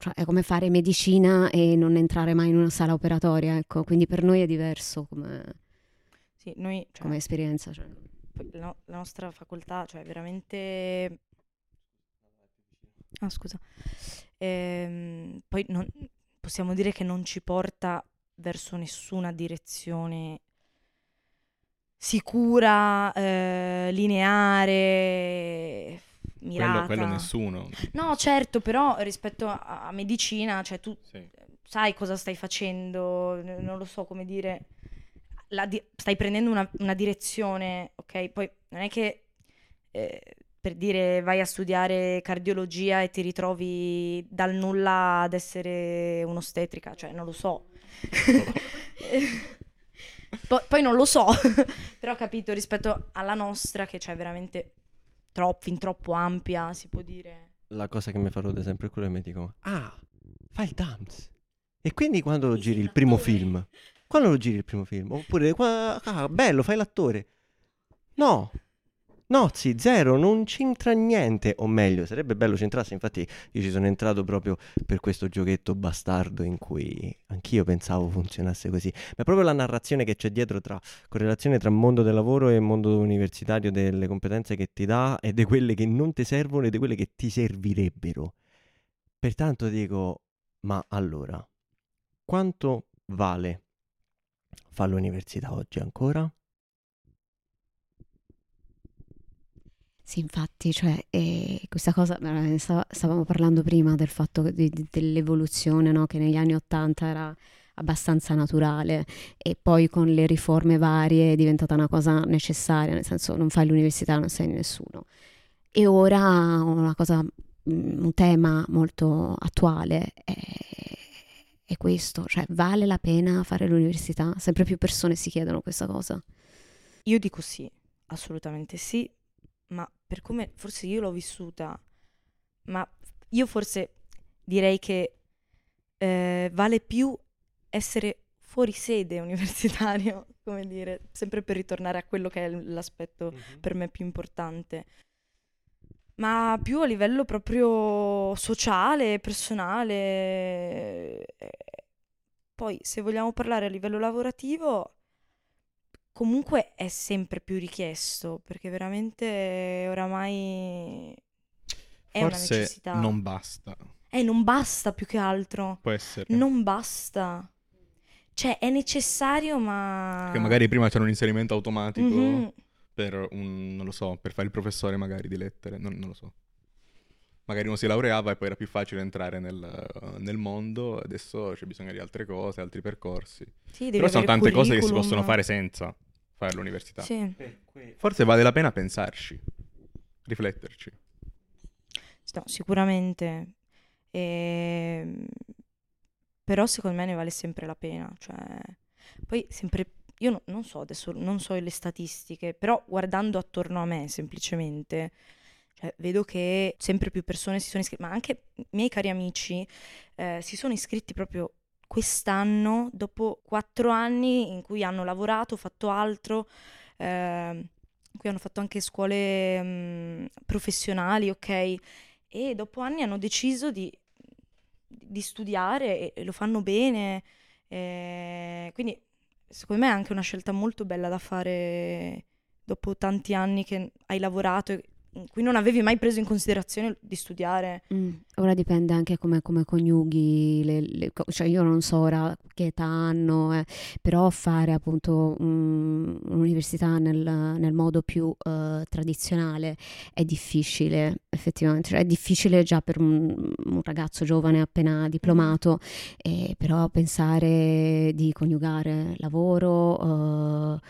Cioè, è come fare medicina e non entrare mai in una sala operatoria, ecco. Quindi per noi è diverso come, sì, noi, cioè, come esperienza. Cioè. No, la nostra facoltà, cioè veramente... Ah, scusa. Ehm, poi non, possiamo dire che non ci porta verso nessuna direzione sicura, eh, lineare, mirata. Quello, quello, nessuno. No, certo, però rispetto a, a medicina, cioè tu sì. sai cosa stai facendo, non lo so come dire, di- stai prendendo una, una, direzione, ok? Poi non è che eh, per dire vai a studiare cardiologia e ti ritrovi dal nulla ad essere un'ostetrica, cioè non lo so. *laughs* poi, poi, non lo so, *laughs* però ho capito rispetto alla nostra che c'è veramente troppo, fin troppo ampia, si può dire. La cosa che mi fa rodere sempre quello è che mi dicono, ah, fai il dance. E quindi quando lo giri il primo film? Quando lo giri il primo film? Oppure, ah, bello, fai l'attore. No, No, sì, zero, non c'entra niente, o meglio, sarebbe bello centrarsi, infatti io ci sono entrato proprio per questo giochetto bastardo in cui anch'io pensavo funzionasse così, ma proprio la narrazione che c'è dietro tra correlazione tra mondo del lavoro e mondo universitario, delle competenze che ti dà e di quelle che non ti servono e di quelle che ti servirebbero. Pertanto dico, ma allora, quanto vale fare l'università oggi ancora? Sì, infatti, cioè, eh, questa cosa, eh, stavamo parlando prima del fatto di, di, dell'evoluzione, no? che negli anni Ottanta era abbastanza naturale e poi con le riforme varie è diventata una cosa necessaria, nel senso non fai l'università, non sei nessuno. E ora una cosa, mm, un tema molto attuale è, è questo, cioè vale la pena fare l'università? Sempre più persone si chiedono questa cosa. Io dico sì, assolutamente sì, ma per come forse io l'ho vissuta, ma io forse direi che eh, vale più essere fuori sede *laughs* universitario, come dire, sempre per ritornare a quello che è l'aspetto mm-hmm. per me più importante, ma più a livello proprio sociale, personale. Poi, se vogliamo parlare a livello lavorativo, comunque è sempre più richiesto perché veramente oramai è una necessità. non basta. Eh, non basta più che altro. Può essere. Non basta. Cioè, è necessario, ma... Perché magari prima c'era un inserimento automatico mm-hmm. per un, non lo so, per fare il professore magari di lettere, non, non lo so. Magari uno si laureava e poi era più facile entrare nel, nel mondo, adesso c'è bisogno di altre cose, altri percorsi. Sì, Però sono tante cose che si curriculum. possono fare senza fare l'università. Sì. Forse vale la pena pensarci, rifletterci. No, sicuramente. Ehm, Però secondo me ne vale sempre la pena. Cioè, poi sempre, io no- non so adesso, non so le statistiche, però guardando attorno a me semplicemente, cioè, vedo che sempre più persone si sono iscritte, ma anche i miei cari amici eh, si sono iscritti proprio quest'anno, dopo quattro anni in cui hanno lavorato, fatto altro, ehm, in cui hanno fatto anche scuole mm, professionali, ok? E dopo anni hanno deciso di, di studiare e, e lo fanno bene. eh, quindi secondo me è anche una scelta molto bella da fare dopo tanti anni che hai lavorato e in cui non avevi mai preso in considerazione di studiare. Mm, Ora dipende anche come, come coniughi, le, le cioè io non so ora che età hanno, eh, però fare appunto mm, un'università nel, nel modo più eh, tradizionale è difficile, effettivamente, cioè è difficile già per un, un ragazzo giovane appena diplomato, eh, però pensare di coniugare lavoro, eh,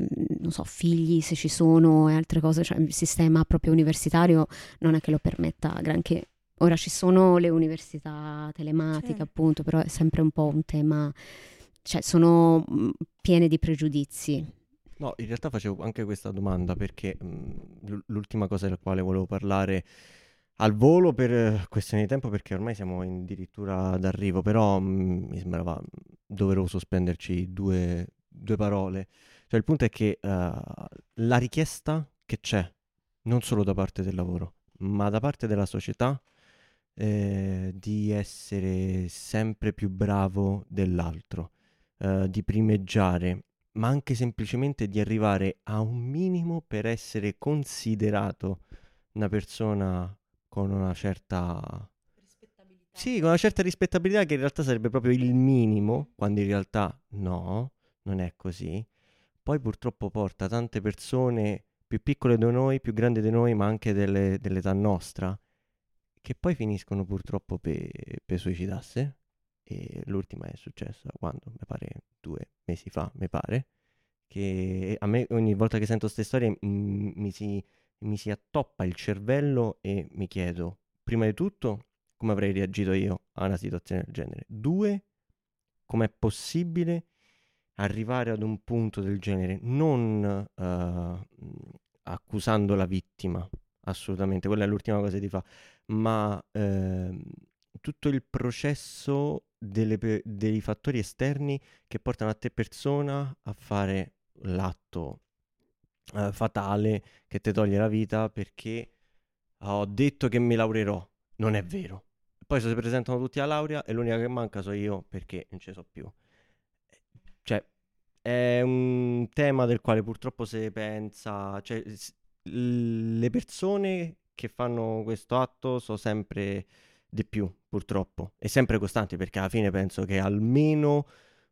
mm, non so, figli se ci sono e altre cose, cioè il sistema proprio universitario non è che lo permetta granché. Ora ci sono le università telematiche, Sì. appunto, però è sempre un po' un tema, cioè sono mm, piene di pregiudizi. No, in realtà facevo anche questa domanda perché mh, l'u- l'ultima cosa della quale volevo parlare al volo per questione di tempo, perché ormai siamo addirittura d'arrivo, però mh, mi sembrava doveroso spenderci due, due parole. Cioè il punto è che eh, la richiesta che c'è, non solo da parte del lavoro, ma da parte della società, eh, di essere sempre più bravo dell'altro, eh, di primeggiare ma anche semplicemente di arrivare a un minimo per essere considerato una persona con una certa... Sì, con una certa rispettabilità che in realtà sarebbe proprio il minimo, quando in realtà no, non è così. Poi purtroppo porta tante persone più piccole di noi, più grandi di noi, ma anche delle- dell'età nostra, che poi finiscono purtroppo per suicidarsi. E l'ultima è successa quando, mi pare, due mesi fa, mi pare, che a me ogni volta che sento queste storie mm, mi si, mi si attoppa il cervello e mi chiedo, prima di tutto, come avrei reagito io a una situazione del genere. Due, com'è possibile arrivare ad un punto del genere, non mh, accusando la vittima, assolutamente, quella è l'ultima cosa che ti fa, ma ehm, tutto il processo delle dei fattori esterni che portano a te persona a fare l'atto eh, fatale che ti toglie la vita perché ho detto che mi laureerò, non è vero. Poi se si presentano tutti alla laurea e l'unica che manca so io perché non ci so più. Cioè, è un tema del quale purtroppo si pensa, cioè, le persone che fanno questo atto sono sempre di più, purtroppo, e sempre costanti, perché alla fine penso che almeno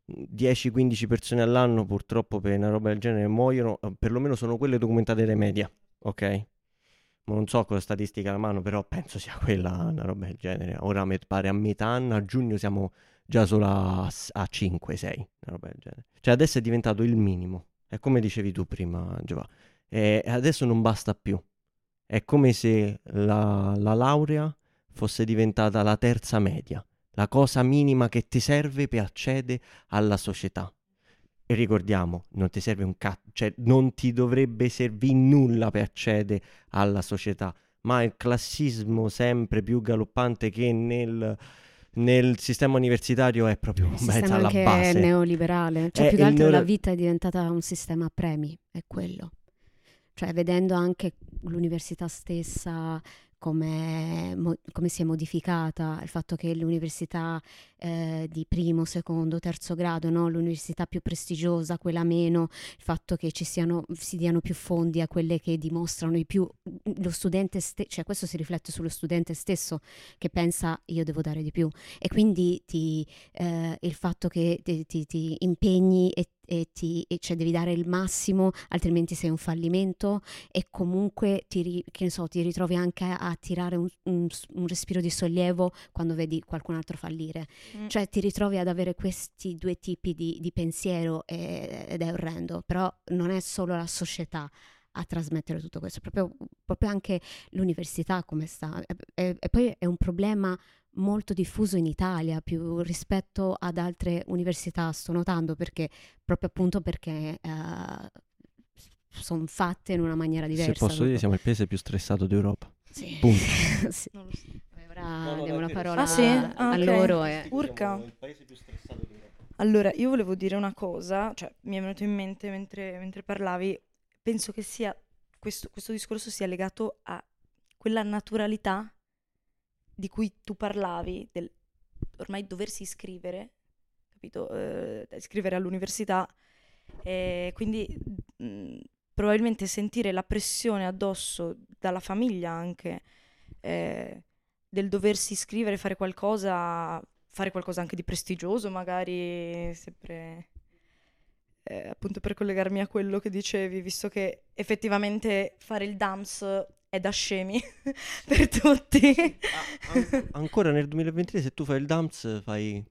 10-15 persone all'anno purtroppo per una roba del genere muoiono, perlomeno sono quelle documentate dai media, ok? Non so cosa statistica alla mano, però penso sia quella una roba del genere. Ora mi pare a metà anno, a giugno siamo già solo a, a 5-6, una roba del genere. Cioè adesso è diventato il minimo, è come dicevi tu prima, Giova. E adesso non basta più. È come se la, la laurea fosse diventata la terza media, la cosa minima che ti serve per accedere alla società. E ricordiamo, non ti serve un cazzo, cioè non ti dovrebbe servire nulla per accedere alla società, ma il classismo sempre più galoppante che nel, nel sistema universitario è proprio sistema mezzo alla base. neoliberale, cioè È più che altro la neole- vita è diventata un sistema a premi, è quello. Cioè vedendo anche l'università stessa come, mo- come si è modificata, il fatto che l'università eh, di primo, secondo, terzo grado, no? l'università più prestigiosa, quella meno, il fatto che ci siano, si diano più fondi a quelle che dimostrano di più, lo studente stesso, cioè questo si riflette sullo studente stesso che pensa io devo dare di più e quindi ti, eh, il fatto che ti, ti- ti impegni e e ti, e cioè devi dare il massimo, altrimenti sei un fallimento e comunque ti, ri, che ne so, ti ritrovi anche a tirare un, un, un, respiro di sollievo quando vedi qualcun altro fallire. Mm. Cioè ti ritrovi ad avere questi due tipi di, di pensiero e, ed è orrendo, però non è solo la società a trasmettere tutto questo, proprio, proprio anche l'università come sta. E, e poi è un problema molto diffuso in Italia più rispetto ad altre università, sto notando, perché proprio appunto perché uh, sono fatte in una maniera diversa. Se posso dopo. dire, siamo il paese più stressato d'Europa. Sì. Punto. *laughs* sì. Non lo so. Ora no, la parola ah, sì? ah, a okay. loro. E... Urca. Allora, io volevo dire una cosa, cioè mi è venuto in mente mentre, mentre parlavi, penso che sia questo, questo discorso sia legato a quella naturalità di cui tu parlavi, del ormai doversi iscrivere, capito? Eh, iscrivere all'università, e quindi mh, mm, probabilmente sentire la pressione addosso dalla famiglia anche eh, del doversi iscrivere, fare qualcosa, fare qualcosa anche di prestigioso, magari sempre. Eh, appunto per collegarmi a quello che dicevi, visto che effettivamente fare il DAMS è da scemi *laughs* per tutti. Ah, an- ancora nel 2023 se tu fai il DAMS fai...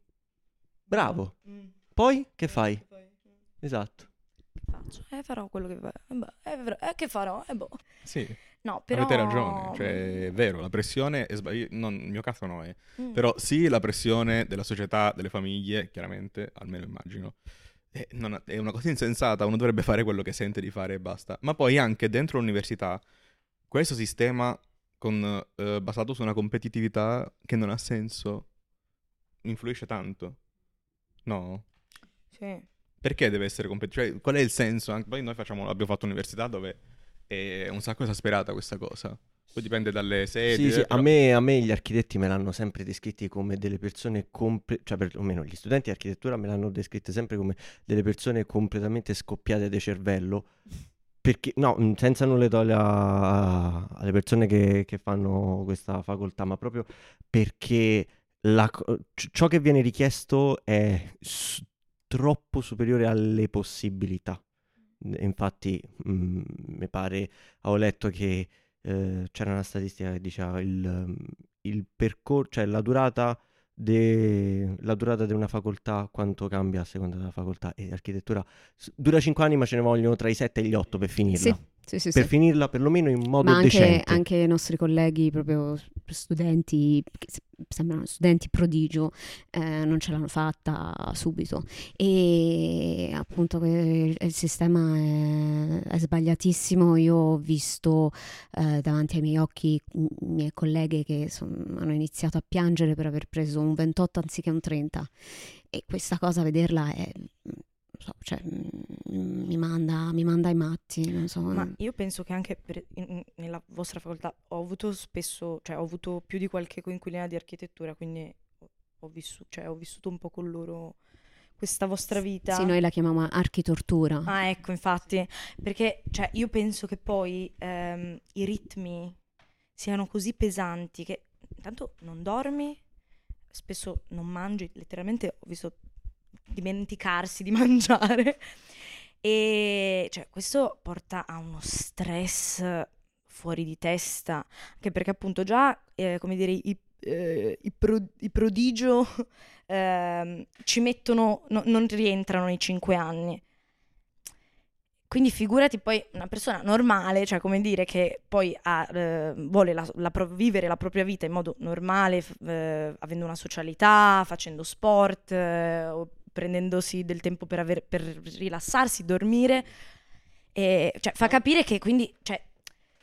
Bravo. Mm. Poi che fai? Esatto. Faccio, eh, farò quello che... Eh, beh, eh, che farò? Eh, boh. Sì. No, però... Avete ragione, cioè è vero, la pressione è sbagliata, non, nel mio caso no è, eh. mm. però sì la pressione della società, delle famiglie, chiaramente, almeno immagino, è, non, è una cosa insensata, uno dovrebbe fare quello che sente di fare e basta, ma poi anche dentro l'università questo sistema con, eh, basato su una competitività che non ha senso influisce tanto. No? Sì. Perché deve essere competitivo? Cioè, qual è il senso? Anche poi noi facciamo, abbiamo fatto università dove è un sacco esasperata questa cosa. Poi dipende dalle sedi. Sì, sì. Però... A, me, a, me, gli architetti me l'hanno sempre descritti come delle persone, comple- cioè perlomeno gli studenti di architettura me l'hanno descritte sempre come delle persone completamente scoppiate di cervello perché, no, mm, senza nulla toglie alle persone che, che, fanno questa facoltà, ma proprio perché la, ciò che viene richiesto è s- troppo superiore alle possibilità. Infatti, mm, mi pare, ho letto che eh, c'era una statistica che diceva il, il percorso, cioè la durata de... la durata di una facoltà quanto cambia a seconda della facoltà? E architettura dura 5 anni ma ce ne vogliono tra i 7 e gli 8 per finirla. Sì, sì, sì, per finirla perlomeno in modo ma anche, decente. anche i nostri colleghi proprio studenti sembrano studenti prodigio, eh, non ce l'hanno fatta subito. E appunto il sistema è, è sbagliatissimo. Io ho visto eh, davanti ai miei occhi miei colleghe che son, hanno iniziato a piangere per aver preso un 28 anziché un 30 e questa cosa vederla è So, cioè, mi, manda, mi, manda, ai matti, non so. Ma io penso che anche per, in, nella vostra facoltà ho avuto spesso, cioè ho avuto più di qualche coinquilina di architettura, quindi ho, vissu- cioè, ho vissuto un po' con loro questa vostra vita. Sì, noi la chiamiamo architortura. Ah, ecco, infatti, perché cioè, io penso che poi ehm, i ritmi siano così pesanti che intanto non dormi, spesso non mangi, letteralmente ho visto dimenticarsi di *laughs* mangiare. E cioè, questo porta a uno stress fuori di testa, anche perché appunto già, eh, come dire, i, eh, i, pro- i prodigio *laughs* eh, ci mettono, no, non rientrano nei cinque anni. Quindi figurati poi una persona normale, cioè come dire che poi ha, eh, vuole la, la pro- vivere la propria vita in modo normale, f- eh, avendo una socialità, facendo sport, eh, prendendosi del tempo per, aver, per rilassarsi, dormire. E, cioè, fa capire che quindi, cioè,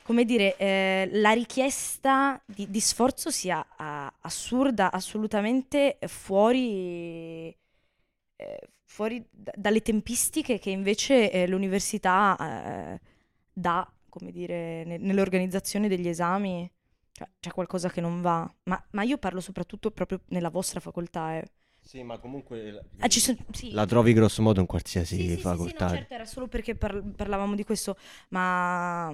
come dire, eh, la richiesta di, di sforzo sia uh, assurda, assolutamente fuori, eh, fuori d- dalle tempistiche che invece eh, l'università eh, dà, come dire, ne- nell'organizzazione degli esami. Cioè, c'è qualcosa che non va. Ma, ma, io parlo soprattutto proprio nella vostra facoltà. Eh. Sì, ma comunque la, ah, son, sì. la trovi grosso modo in qualsiasi sì, sì, facoltà. Sì, no, certo, era solo perché par- parlavamo di questo, ma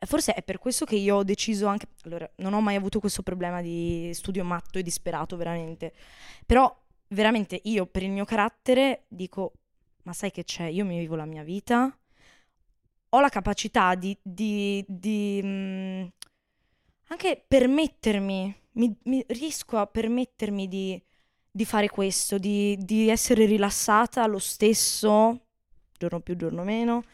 forse è per questo che io ho deciso anche... Allora, non ho mai avuto questo problema di studio matto e disperato, veramente. Però veramente io per il mio carattere dico, ma sai che c'è? Io mi vivo la mia vita, ho la capacità di, di, di mh, anche permettermi, mi, mi riesco a permettermi di, di fare questo, di, di essere rilassata lo stesso, giorno più, giorno meno,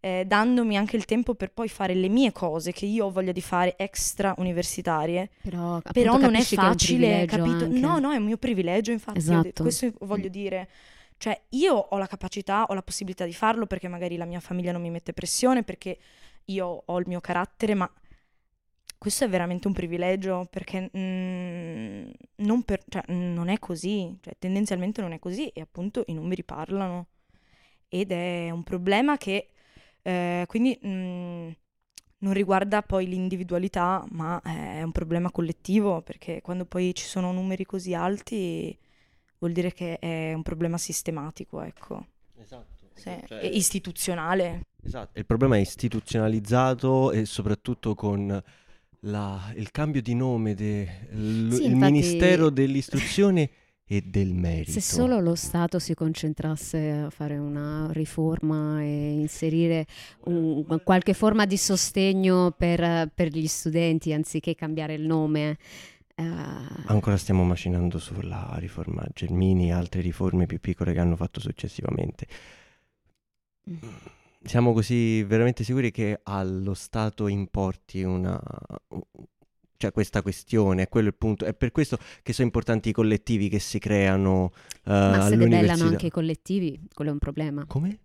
eh, dandomi anche il tempo per poi fare le mie cose che io ho voglia di fare extra universitarie. Però, Però non è facile, privilegio capito? anche. No, no, è un mio privilegio, infatti. Esatto. questo voglio dire. Cioè, io ho la capacità, ho la possibilità di farlo perché magari la mia famiglia non mi mette pressione, perché io ho il mio carattere, ma questo è veramente un privilegio perché mm, non, per- cioè, non è così, cioè, tendenzialmente non è così e appunto i numeri parlano. Ed è un problema che eh, quindi mm, non riguarda poi l'individualità, ma è un problema collettivo perché quando poi ci sono numeri così alti vuol dire che è un problema sistematico, ecco, Esatto. Sì, e istituzionale. Esatto, il problema è istituzionalizzato e soprattutto con la- il cambio di nome del Sì, Ministero dell'Istruzione e del Merito. Se solo lo Stato si concentrasse a fare una riforma e inserire un- qualche forma di sostegno per, per gli studenti anziché cambiare il nome. eh, Ancora stiamo macinando sulla riforma Gelmini e altre riforme più piccole che hanno fatto successivamente. Siamo così veramente sicuri che allo Stato importi una... cioè questa questione, è quello il punto. È per questo che sono importanti i collettivi che si creano eh, ma se debellano anche i collettivi, quello è un problema. Come?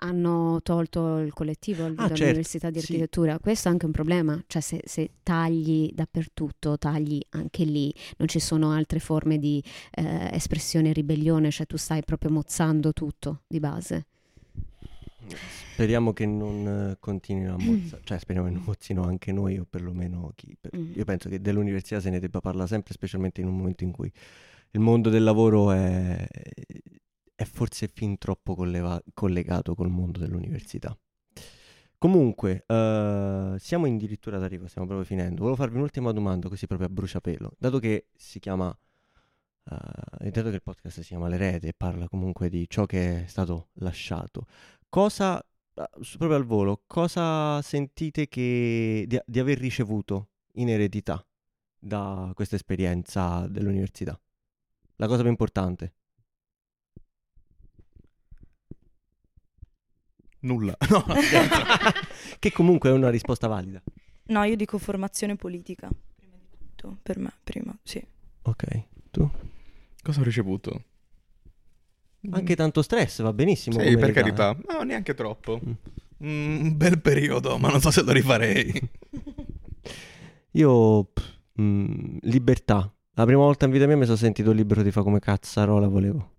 Hanno tolto il collettivo Ah, dall'Università di sì. Architettura, questo è anche un problema, cioè se, se tagli dappertutto, tagli anche lì, non ci sono altre forme di eh, espressione e ribellione, cioè tu stai proprio mozzando tutto di base. Speriamo che non eh, continuino a *clears throat* mozzare, cioè speriamo che non mozzino anche noi o perlomeno chi... per- Mm. Io penso che dell'università se ne debba parlare sempre, specialmente in un momento in cui il mondo del lavoro è, è forse fin troppo colleva- collegato col mondo dell'università. Comunque, eh, siamo addirittura d'arrivo, stiamo proprio finendo. Volevo farvi un'ultima domanda così proprio a bruciapelo. Dato che si chiama, e dato che il podcast si chiama L'erede e parla comunque di ciò che è stato lasciato, cosa, su- proprio al volo, cosa sentite che, di, di aver ricevuto in eredità da questa esperienza dell'università? La cosa più importante. Nulla. *laughs* No, *laughs* che comunque è una risposta valida. No, io dico formazione politica. Prima di tutto, per me, prima, sì. Ok, tu? Cosa ho ricevuto? Anche tanto stress va benissimo. Sì, per carità. eh. No, neanche troppo. Mm. Mm, Un bel periodo, ma non so se lo rifarei. *laughs* Io, pff, mm, libertà. La prima volta in vita mia mi sono sentito libero di fare come cazzarola volevo.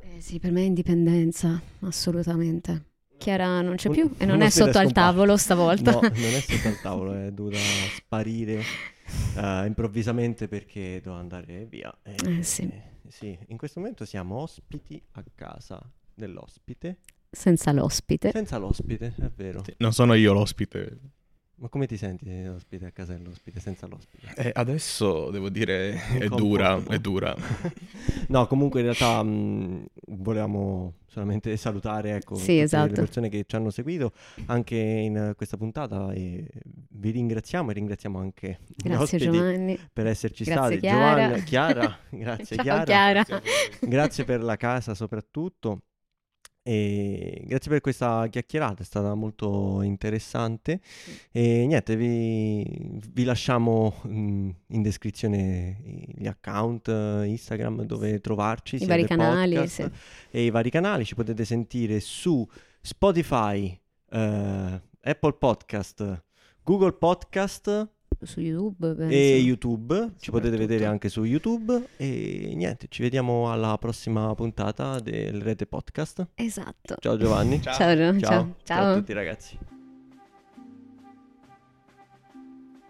Eh sì, per me è indipendenza, assolutamente. Chiara non c'è Un- più e non è sotto al tavolo stavolta. No, non è sotto al tavolo, è dovuta *laughs* sparire eh, *laughs* improvvisamente perché doveva andare via. E- Eh, sì. e- sì, in questo momento siamo ospiti a casa dell'ospite. Senza l'ospite. Senza l'ospite, è vero. Sì, non sono io l'ospite. Ma come ti senti ospite a casa dell'ospite senza l'ospite? Eh, adesso devo dire è dura, è dura. *laughs* no, comunque in realtà mh, volevamo solamente salutare ecco, Sì, tutte le esatto. persone che ci hanno seguito anche in questa puntata e vi ringraziamo e ringraziamo anche Grazie ospiti Giovanni. per esserci Grazie, stati. Chiara. Giovanni, Chiara, *laughs* grazie Ciao Chiara. Chiara. Grazie per la casa soprattutto e grazie per questa chiacchierata, è stata molto interessante. E niente, vi, vi lasciamo mm, in descrizione gli account eh, Instagram dove trovarci, I vari canali, podcast sì. e i vari canali, ci potete sentire su Spotify, eh, Apple Podcast, Google Podcast Su YouTube. penso. e YouTube, ci potete vedere anche su YouTube e niente, ci vediamo alla prossima puntata del Rete Podcast. Esatto. Ciao Giovanni. Ciao. Ciao, ciao. Ciao. ciao. a tutti ragazzi.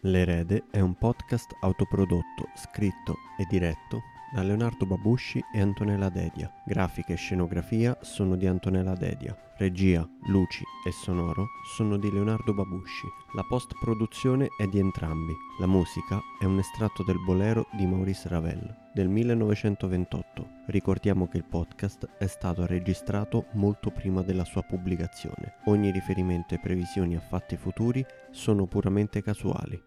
L'Erede è un podcast autoprodotto, scritto e diretto da Leonardo Babusci e Antonella Dedia. Grafica e scenografia sono di Antonella Dedia. Regia, luci e sonoro sono di Leonardo Babusci. La post-produzione è di entrambi. La musica è un estratto del bolero di Maurice Ravel del 1928. Ricordiamo che il podcast è stato registrato molto prima della sua pubblicazione. Ogni riferimento e previsioni a fatti futuri sono puramente casuali.